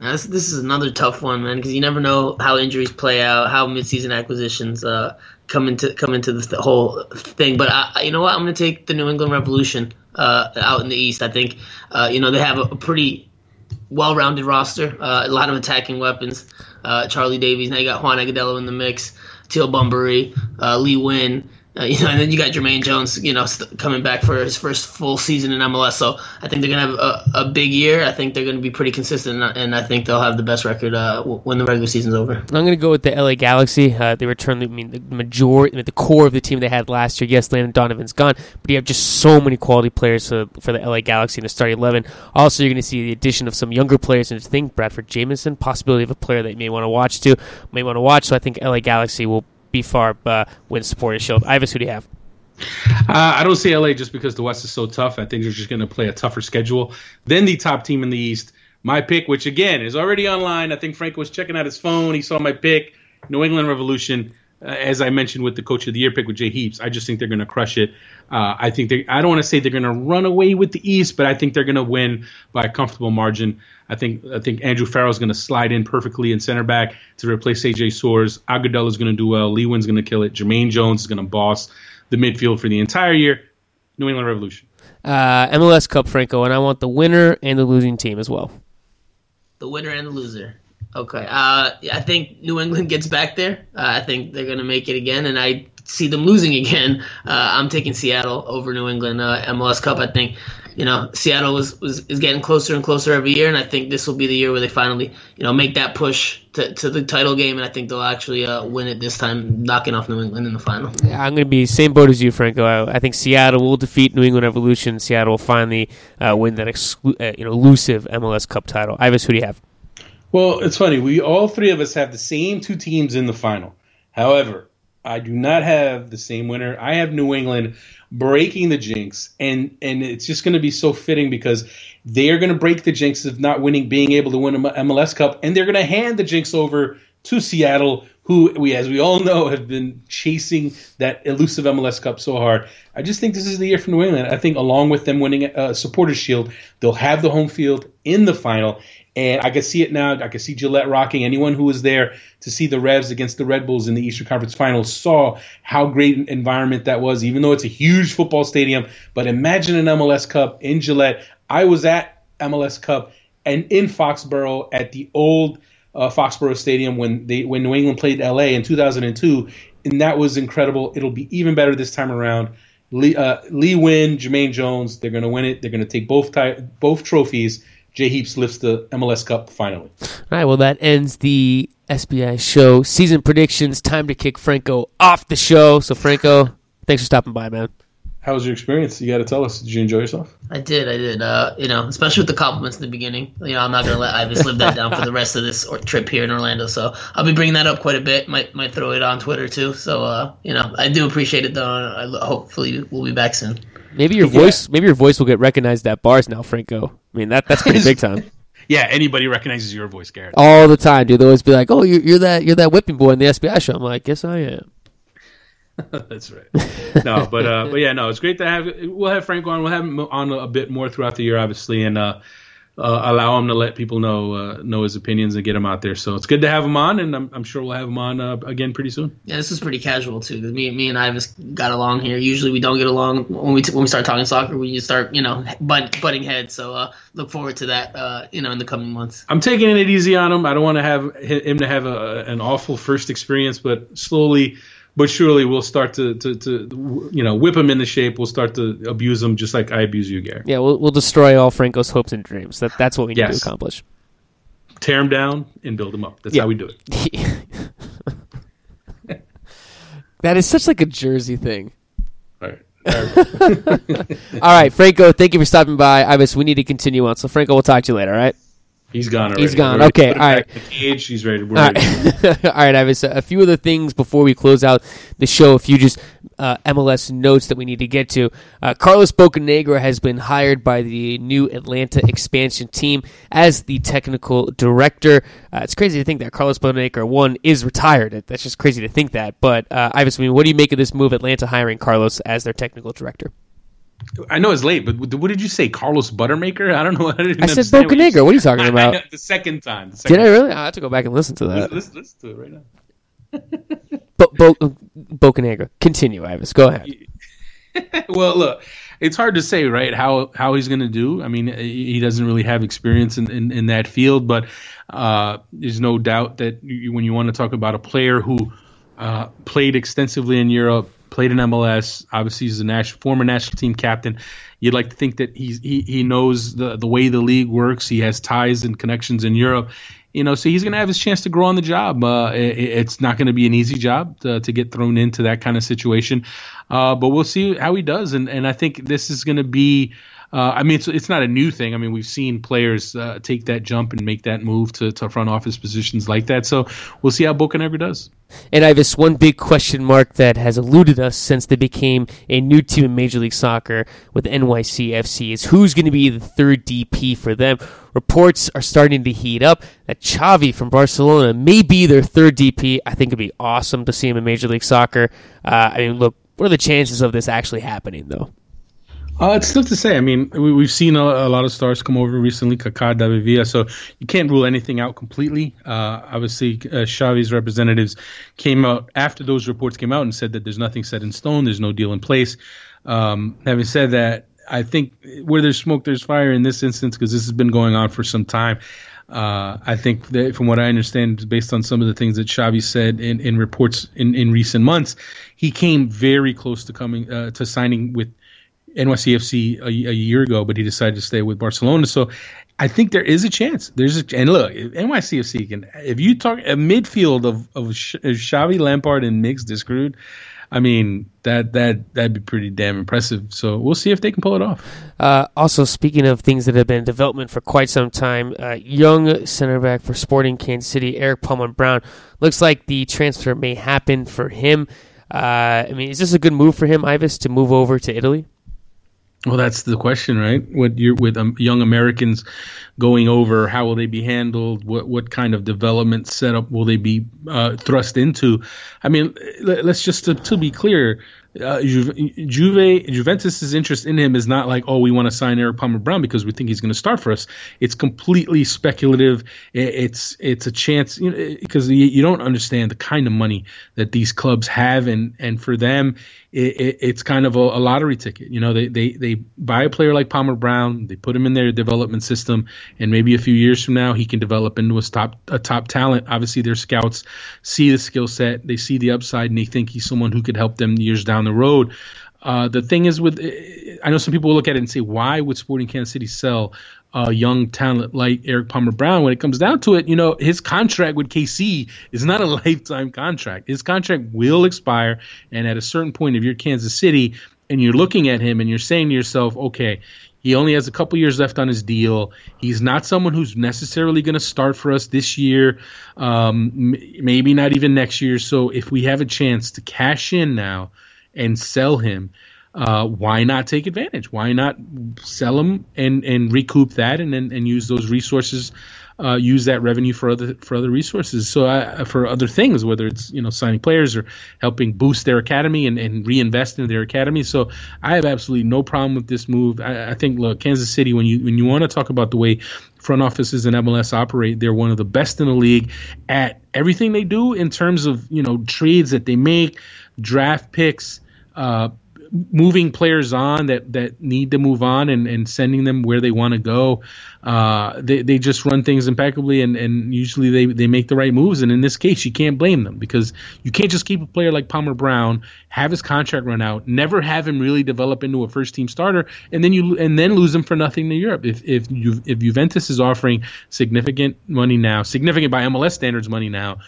This, this is another tough one, man, because you never know how injuries play out, how midseason acquisitions uh, come into come into the whole thing. But I, you know what? I'm going to take the New England Revolution uh, out in the East. I think uh, you know they have a, pretty well-rounded roster, uh, a lot of attacking weapons. Uh, Charlie Davies. Now you got Juan Agudelo in the mix. Teal Bunbury, uh, Lee Nguyen. Uh, you know, and then you got Jermaine Jones, you know, st- coming back for his first full season in MLS. So I think they're gonna have a, a big year. I think they're gonna be pretty consistent, and I think they'll have the best record uh, when the regular season's over. I'm gonna go with the LA Galaxy. Uh, they returned, I mean, the majority, the core of the team they had last year. Yes, Landon Donovan's gone, but you have just so many quality players for, for the LA Galaxy in the starting eleven. Also, you're gonna see the addition of some younger players, and I think Bradford Jamieson, possibility of a player that you may want to watch too, may want to watch. So I think LA Galaxy will be far uh, win Supporters Shield. Ives, who do you have? Uh, I don't see LA just because the West is so tough. I think they're just going to play a tougher schedule than the top team in the East. My pick, which again is already online. I think Frank was checking out his phone. He saw my pick, New England Revolution. Uh, as I mentioned with the Coach of the Year pick with Jay Heaps, I just think they're going to crush it. Uh, I think they. I don't want to say they're going to run away with the East, but I think they're going to win by a comfortable margin. I think I think Andrew Farrell is going to slide in perfectly in center back to replace AJ Soares. Agudelo is going to do well. Lee Nguyen's going to kill it. Jermaine Jones is going to boss the midfield for the entire year. New England Revolution. Uh, MLS Cup, Franco, and I want the winner and the losing team as well. The winner and the loser. Okay. Uh, I think New England gets back there. Uh, I think they're going to make it again, and I see them losing again. Uh, I'm taking Seattle over New England uh, MLS Cup. I think you know, Seattle was, was is getting closer and closer every year, and I think this will be the year where they finally, you know, make that push to, to the title game, and I think they'll actually uh, win it this time, knocking off New England in the final. Yeah, I'm going to be same boat as you, Franco. I, I, think Seattle will defeat New England Evolution. Seattle will finally uh, win that exclu- you know elusive MLS Cup title. Ives, who do you have? Well, it's funny. We all three of us have the same two teams in the final. However, I do not have the same winner. I have New England breaking the jinx, and and it's just going to be so fitting because they are going to break the jinx of not winning, being able to win a MLS Cup, and they're going to hand the jinx over to Seattle, who we, as we all know, have been chasing that elusive MLS Cup so hard. I just think this is the year for New England. I think along with them winning a uh, Supporters Shield, they'll have the home field in the final. And I can see it now. I can see Gillette rocking. Anyone who was there to see the Revs against the Red Bulls in the Eastern Conference Finals saw how great an environment that was, even though it's a huge football stadium. But imagine an MLS Cup in Gillette. I was at MLS Cup and in Foxborough at the old – uh, Foxborough Stadium when they when New England played LA in 2002, and that was incredible. It'll be even better this time around. Lee, uh, Lee Nguyen, Jermaine Jones, they're going to win it. They're going to take both ty- both trophies. Jay Heaps lifts the MLS Cup finally. All right, well that ends the SBI show season predictions. Time to kick Franco off the show. So Franco, thanks for stopping by, man. How was your experience? You got to tell us. Did you enjoy yourself? I did. I did. Uh, you know, especially with the compliments in the beginning. You know, I'm not gonna let Ives live that down for the rest of this trip here in Orlando. So I'll be bringing that up quite a bit. Might might throw it on Twitter too. So uh, you know, I do appreciate it though. I, hopefully we'll be back soon. Maybe your voice, maybe your voice will get recognized at bars now, Franco. I mean that that's pretty big time. Yeah, anybody recognizes your voice, Garrett. All the time, dude. They always be like, "Oh, you're, you're that you're that whipping boy in the SBI show." I'm like, "Yes, I am." That's right. No, but uh, but yeah, no, it's great to have. We'll have Frank on. We'll have him on a bit more throughout the year, obviously, and uh, uh, allow him to let people know uh, know his opinions and get him out there. So it's good to have him on, and I'm, I'm sure we'll have him on uh, again pretty soon. Yeah, this is pretty casual too. Cause me, me and I just got along here. Usually we don't get along when we t- when we start talking soccer. We just start you know butt, butting heads. So uh, look forward to that uh, you know in the coming months. I'm taking it easy on him. I don't want to have him to have a, an awful first experience, but slowly but surely we'll start to, to, to you know whip him into shape. We'll start to abuse him just like I abuse you, Gary. Yeah, we'll we'll destroy all Franco's hopes and dreams. That that's what we need yes. to accomplish. Tear him down and build him up. That's yeah. how we do it. that is such like a Jersey thing. All right. all right, Franco. Thank you for stopping by. Ives, we need to continue on. So, Franco, we'll talk to you later. All right. He's gone already. He's gone. Okay, all right. cage. He's ready. All right, all right. A few other things before we close out the show. A few just uh, MLS notes that we need to get to. Uh, Carlos Bocanegra has been hired by the new Atlanta expansion team as the technical director. Uh, it's crazy to think that Carlos Bocanegra one is retired. That's just crazy to think that. But uh, Ives, I mean, what do you make of this move? Atlanta hiring Carlos as their technical director. I know it's late, but what did you say, Carlos Buttermaker? I don't know. What I, I said Bocanegra. What, what, are you talking about? the second time. The second did I really? I have to go back and listen to that. Listen, listen to it right now. Bo- Bo- Bocanegra. Continue, Ives. Go ahead. well, look, it's hard to say, right? How how he's going to do. I mean, he doesn't really have experience in, in, in that field, but uh, there's no doubt that you, when you want to talk about a player who uh, played extensively in Europe, played in MLS. Obviously, he's a national, former national team captain. You'd like to think that he's, he he knows the the way the league works. He has ties and connections in Europe. You know, so he's going to have his chance to grow on the job. Uh, it, it's not going to be an easy job to, to, get thrown into that kind of situation, uh, but we'll see how he does. And and I think this is going to be uh, I mean, it's it's not a new thing. I mean, we've seen players uh, take that jump and make that move to, to front office positions like that. So we'll see how Bocanegra does. And I have this one big question mark that has eluded us since they became a new team in Major League Soccer with NYCFC is who's going to be the third DP for them. Reports are starting to heat up that Xavi from Barcelona may be their third DP. I think it'd be awesome to see him in Major League Soccer. Uh, I mean, look, what are the chances of this actually happening, though? Uh, it's tough to say. I mean, we, have seen a, a, lot of stars come over recently, Kaká, David Villa, so you can't rule anything out completely. Uh, obviously, uh, Xavi's representatives came out after those reports came out and said that there's nothing set in stone, there's no deal in place. Um, having said that, I think where there's smoke, there's fire in this instance because this has been going on for some time. Uh, I think that from what I understand, based on some of the things that Xavi said in, in reports in, in recent months, he came very close to coming uh, to signing with NYCFC a, a, year ago, but he decided to stay with Barcelona. So I think there is a chance. There's a and look, NYCFC can if you talk a midfield of of Xavi, Lampard, and Mix Diskerud, I mean that that that'd be pretty damn impressive. So we'll see if they can pull it off. Uh, also, speaking of things that have been in development for quite some time, uh, young center back for Sporting Kansas City, Erik Palmer Brown, looks like the transfer may happen for him. Uh, I mean, is this a good move for him, Ives, to move over to Italy? Well, that's the question, right? What you're with um, young Americans going over, how will they be handled? What what kind of development setup will they be uh, thrust into? I mean, let, us just to, to, be clear, uh, Juve, Juve Juventus's interest in him is not like, oh, we want to sign Erik Palmer Brown because we think he's going to start for us. It's completely speculative. It's it's a chance you know, because you, you, don't understand the kind of money that these clubs have, and and for them, it, it, it's kind of a, a, lottery ticket. You know, they, they they buy a player like Palmer Brown, they put him in their development system, and maybe a few years from now he can develop into a top a top talent. Obviously, their scouts see the skill set, they see the upside, and they think he's someone who could help them years down the road. Uh, the thing is, with I know some people will look at it and say, why would Sporting Kansas City sell a young talent like Erik Palmer Brown? When it comes down to it, you know, his contract with KC is not a lifetime contract. His contract will expire, and at a certain point, if you're Kansas City and you're looking at him and you're saying to yourself, okay, he only has a couple years left on his deal. He's not someone who's necessarily going to start for us this year, um, maybe not even next year. So if we have a chance to cash in now and sell him, uh, why not take advantage? Why not sell them and, and recoup that and, and, and use those resources, uh, use that revenue for other for other resources, so uh, for other things, whether it's you know signing players or helping boost their academy and, and reinvest in their academy. So I have absolutely no problem with this move. I, I think look, Kansas City, when you when you want to talk about the way front offices and MLS operate, they're one of the best in the league at everything they do in terms of you know trades that they make, draft picks uh, moving players on that, that need to move on and, and sending them where they want to go. Uh, they, they just run things impeccably and, and usually they, they make the right moves. And in this case, you can't blame them because you can't just keep a player like Palmer Brown, have his contract run out, never have him really develop into a first team starter, and then you and then lose him for nothing to Europe. If if you if Juventus is offering significant money now, significant by MLS standards money now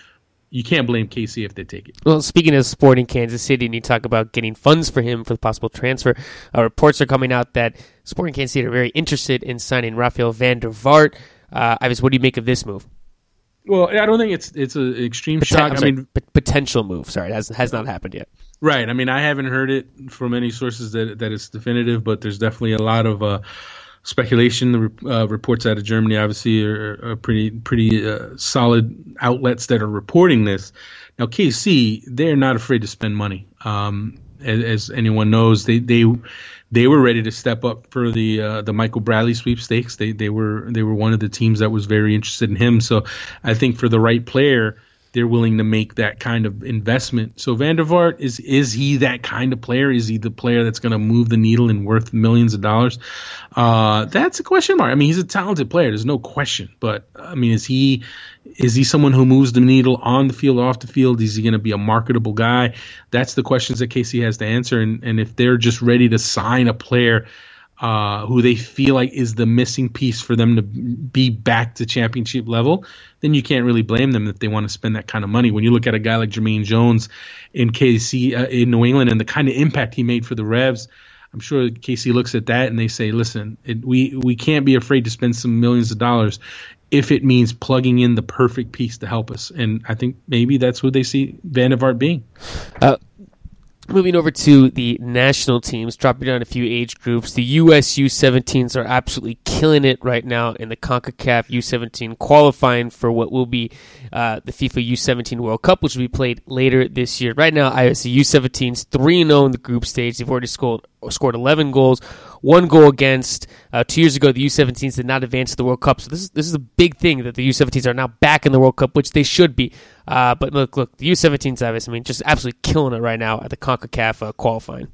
you can't blame KC if they take it. Well, speaking of sporting Kansas City, and you talk about getting funds for him for the possible transfer, uh, reports are coming out that Sporting Kansas City are very interested in signing Rafael van der Vaart. Uh, Ives, what do you make of this move? Well, I don't think it's it's an extreme Poten- shock. Sorry, I mean, p- potential move. Sorry, it has has not happened yet. Right. I mean, I haven't heard it from any sources that that it's definitive, but there's definitely a lot of. Uh, speculation. The uh, reports out of Germany obviously are, are pretty pretty uh, solid outlets that are reporting this. Now KC, they're not afraid to spend money. Um, as, as, anyone knows, they they they were ready to step up for the uh, the Michael Bradley sweepstakes. They they were they were one of the teams that was very interested in him. So I think for the right player they're willing to make that kind of investment. So Van der Vaart is is he that kind of player? Is he the player that's going to move the needle and worth millions of dollars? Uh, that's a question mark. I mean, he's a talented player. There's no question. But I mean, is he is he someone who moves the needle on the field, off the field? Is he going to be a marketable guy? That's the questions that KC has to answer. And and if they're just ready to sign a player uh, who they feel like is the missing piece for them to be back to championship level, then you can't really blame them if they want to spend that kind of money. When you look at a guy like Jermaine Jones in KC uh, in New England and the kind of impact he made for the Revs, I'm sure KC looks at that and they say, "Listen, it, we we can't be afraid to spend some millions of dollars if it means plugging in the perfect piece to help us." And I think maybe that's what they see Van der being. Uh, Moving over to the national teams, dropping down a few age groups. The US U17s are absolutely killing it right now in the CONCACAF U17 qualifying for what will be uh, the FIFA U17 World Cup, which will be played later this year. Right now, I see U17s 3 0 in the group stage. They've already scored, scored 11 goals, one goal against. Uh, two years ago, the U17s did not advance to the World Cup. So this is, this is a big thing that the U17s are now back in the World Cup, which they should be. Uh, but look, look, the U17 Zavis, I mean, just absolutely killing it right now at the CONCACAF uh, qualifying.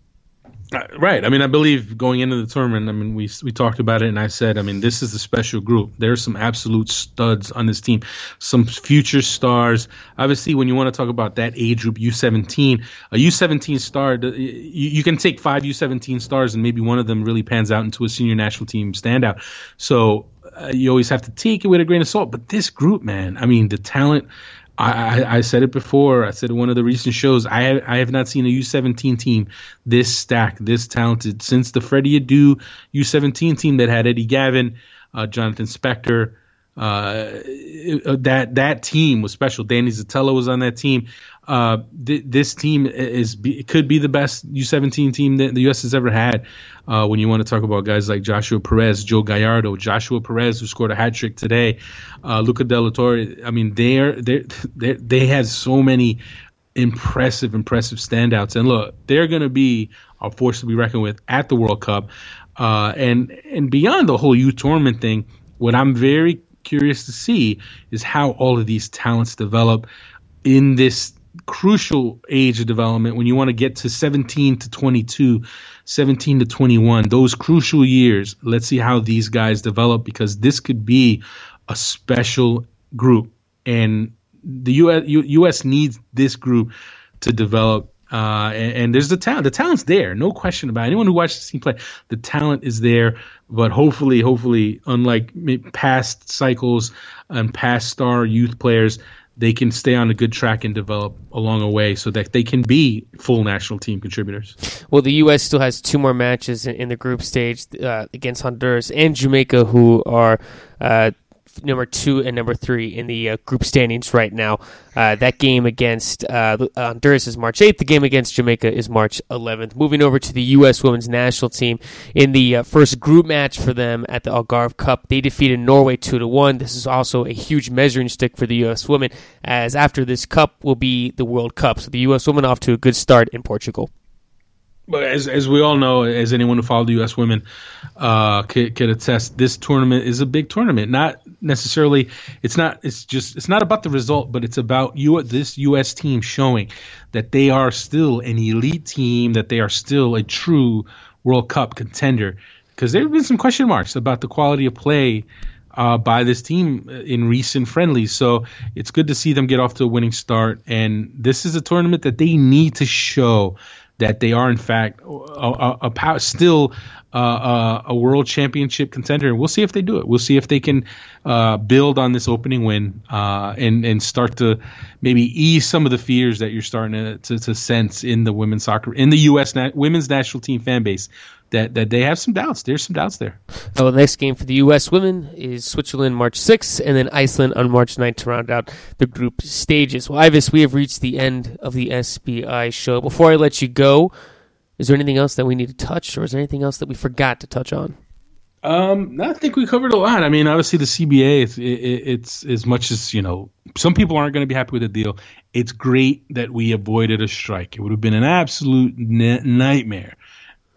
Uh, right. I mean, I believe going into the tournament, I mean, we we talked about it, and I said, I mean, this is a special group. There's some absolute studs on this team, some future stars. Obviously, when you want to talk about that age group, U17, a U17 star, you, you can take five U17 stars, and maybe one of them really pans out into a senior national team standout. So uh, you always have to take it with a grain of salt. But this group, man, I mean, the talent. I, I, said it before. I said in one of the recent shows. I have, I have not seen a U17 team this stacked, this talented since the Freddie Adu U17 team that had Eddie Gaven, uh, Jonathan Spector. Uh, that that team was special. Danny Szetela was on that team. Uh, th- this team is be, could be the best U17 team that the U.S. has ever had. Uh, when you want to talk about guys like Joshua Perez, Joe Gallardo, Joshua Perez, who scored a hat trick today, uh, Luca De La Torre. I mean, they're they they they have so many impressive, impressive standouts. And look, they're going to be a force to be reckoned with at the World Cup. Uh, and and beyond the whole youth tournament thing, what I'm very curious to see is how all of these talents develop in this crucial age of development when you want to get to 17 to 22 17 to 21 those crucial years let's see how these guys develop because this could be a special group and the US, US needs this group to develop uh, and, and, there's the talent. The talent's there, no question about it. Anyone who watches this team play, the talent is there. But hopefully, hopefully, unlike past cycles and past star youth players, they can stay on a good track and develop along the way so that they can be full national team contributors. Well, the U.S. still has two more matches in, the group stage uh, against Honduras and Jamaica, who are uh, number two and number three in the uh, group standings right now. Uh, that game against uh, Honduras is March 8th. The game against Jamaica is March 11th. Moving over to the U.S. women's national team in the uh, first group match for them at the Algarve Cup, they defeated Norway two to one. This is also a huge measuring stick for the U.S. women, as after this cup will be the World Cup. So the U.S. women off to a good start in Portugal. As as we all know, as anyone who followed the U.S. women uh, could, could attest, this tournament is a big tournament. Not necessarily, it's not. It's just. It's not about the result, but it's about you. This U.S. team showing that they are still an elite team, that they are still a true World Cup contender. Because there have been some question marks about the quality of play uh, by this team in recent friendlies. So it's good to see them get off to a winning start. And this is a tournament that they need to show that they are in fact a, a, a still uh, a world championship contender, and we'll see if they do it. We'll see if they can uh, build on this opening win uh, and and start to maybe ease some of the fears that you're starting to, to, to sense in the women's soccer in the U.S. Na- women's national team fan base that, that they have some doubts. There's some doubts there. Oh, the next game for the U.S. women is Switzerland March 6th, and then Iceland on March 9th to round out the group stages. Well, Ives, we have reached the end of the SBI show. Before I let you go, is there anything else that we need to touch, or is there anything else that we forgot to touch on? Um, I think we covered a lot. I mean, obviously the CBA, it's, it, it's as much as you know, some people aren't going to be happy with the deal. It's great that we avoided a strike. It would have been an absolute nightmare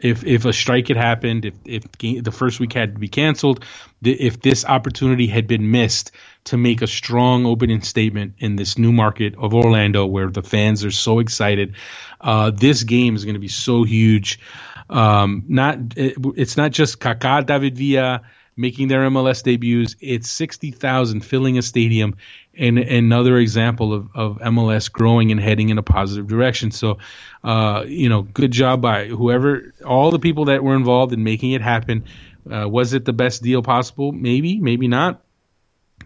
if if a strike had happened, if if the first week had to be canceled, if this opportunity had been missed to make a strong opening statement in this new market of Orlando, where the fans are so excited, uh, this game is going to be so huge. Um, not it, it's not just Kaká David Villa making their MLS debuts. It's sixty thousand filling a stadium and another example of, of MLS growing and heading in a positive direction. So, uh, you know, good job by whoever, all the people that were involved in making it happen. Uh, was it the best deal possible? Maybe, maybe not.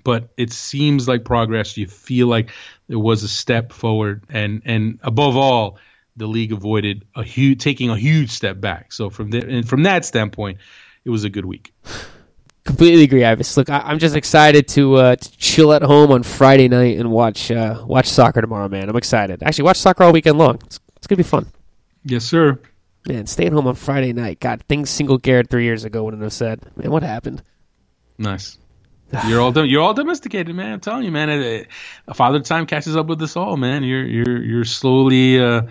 But it seems like progress. You feel like there was a step forward, and and above all, the league avoided a huge taking a huge step back. So from the, and from that standpoint, it was a good week. Completely agree, Ives. Look, I, am just excited to, uh, to chill at home on Friday night and watch uh, watch soccer tomorrow, man. I'm excited. Actually, watch soccer all weekend long. It's, it's gonna be fun. Yes, sir. Man, staying home on Friday night. God, things single Garrett three years ago wouldn't have said. Man, what happened? Nice. You're all you're all domesticated, man. I'm telling you, man. A father time catches up with us all, man. You're you're you're slowly. Uh,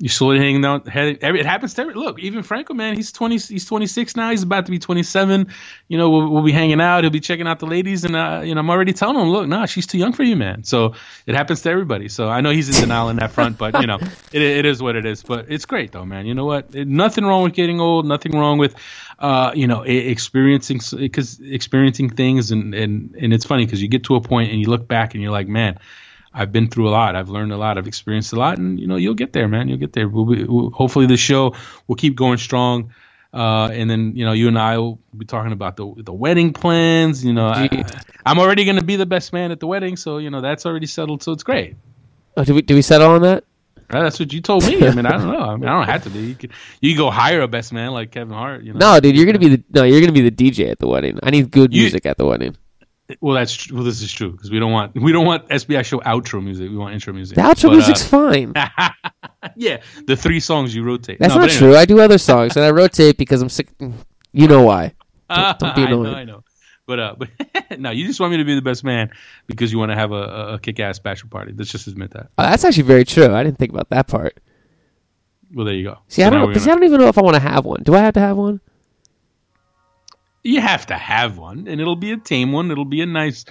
you slowly hanging out. It happens to every, look. Even Franco, man, he's twenty. He's twenty six now. He's about to be twenty seven. You know, we'll, we'll, be hanging out. He'll be checking out the ladies, and uh, you know, I'm already telling him, look, nah, she's too young for you, man. So it happens to everybody. So I know he's in denial in that front, but you know, it, it is what it is. But it's great though, man. You know what? It, nothing wrong with getting old. Nothing wrong with, uh, you know, experiencing because experiencing things, and and and it's funny because you get to a point and you look back and you're like, man I've been through a lot. I've learned a lot. I've experienced a lot, and you know, you'll get there, man. You'll get there. We'll be, we'll, hopefully, the show will keep going strong. Uh, and then you know, you and I will be talking about the the wedding plans. You know, I, am already going to be the best man at the wedding, so you know that's already settled. So it's great. Oh, do we do we settle on that? Right, that's what you told me. I mean, I don't know. I mean, I don't have to be. You can, you can go hire a best man like Kevin Hart. You know? No, dude, you're gonna be the no. You're gonna be the DJ at the wedding. I need good music at the wedding. Well, that's tr- well. This is true because we don't want we don't want SBI show outro music. We want intro music. The outro But, uh, music's fine. yeah, the three songs you rotate. That's No, not anyway. true. I do other songs and I rotate because I'm sick. You know why? Don't- don't be I know. I know. But uh, but no, you just want me to be the best man because you want to have a, a, kick-ass bachelor party. Let's just admit that. Oh, that's actually very true. I didn't think about that part. Well, there you go. See, So I don't because I don't even know if I want to have one. Do I have to have one? You have to have one, and it'll be a tame one. It'll be a nice,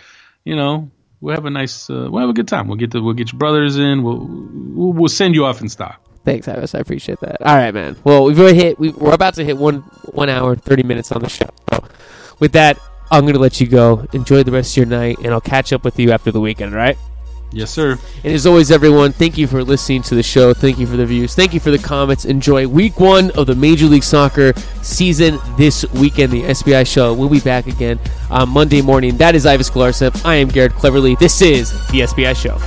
you know. We'll have a nice. Uh, we'll have a good time. We'll get the. We'll get your brothers in. We'll we'll, we'll send you off in style. Thanks, Ives. I appreciate that. All right, man. Well, we've already hit. We, we're about to hit one one hour thirty minutes on the show. So, with that, I'm gonna let you go. Enjoy the rest of your night, and I'll catch up with you after the weekend. all Right? Yes, sir. And as always, everyone, thank you for listening to the show. Thank you for the views. Thank you for the comments. Enjoy week one of the Major League Soccer season this weekend. The SBI show. We'll be back again on Monday morning. That is Ives Galarcep. I am Garrett Cleverly. This is the SBI show.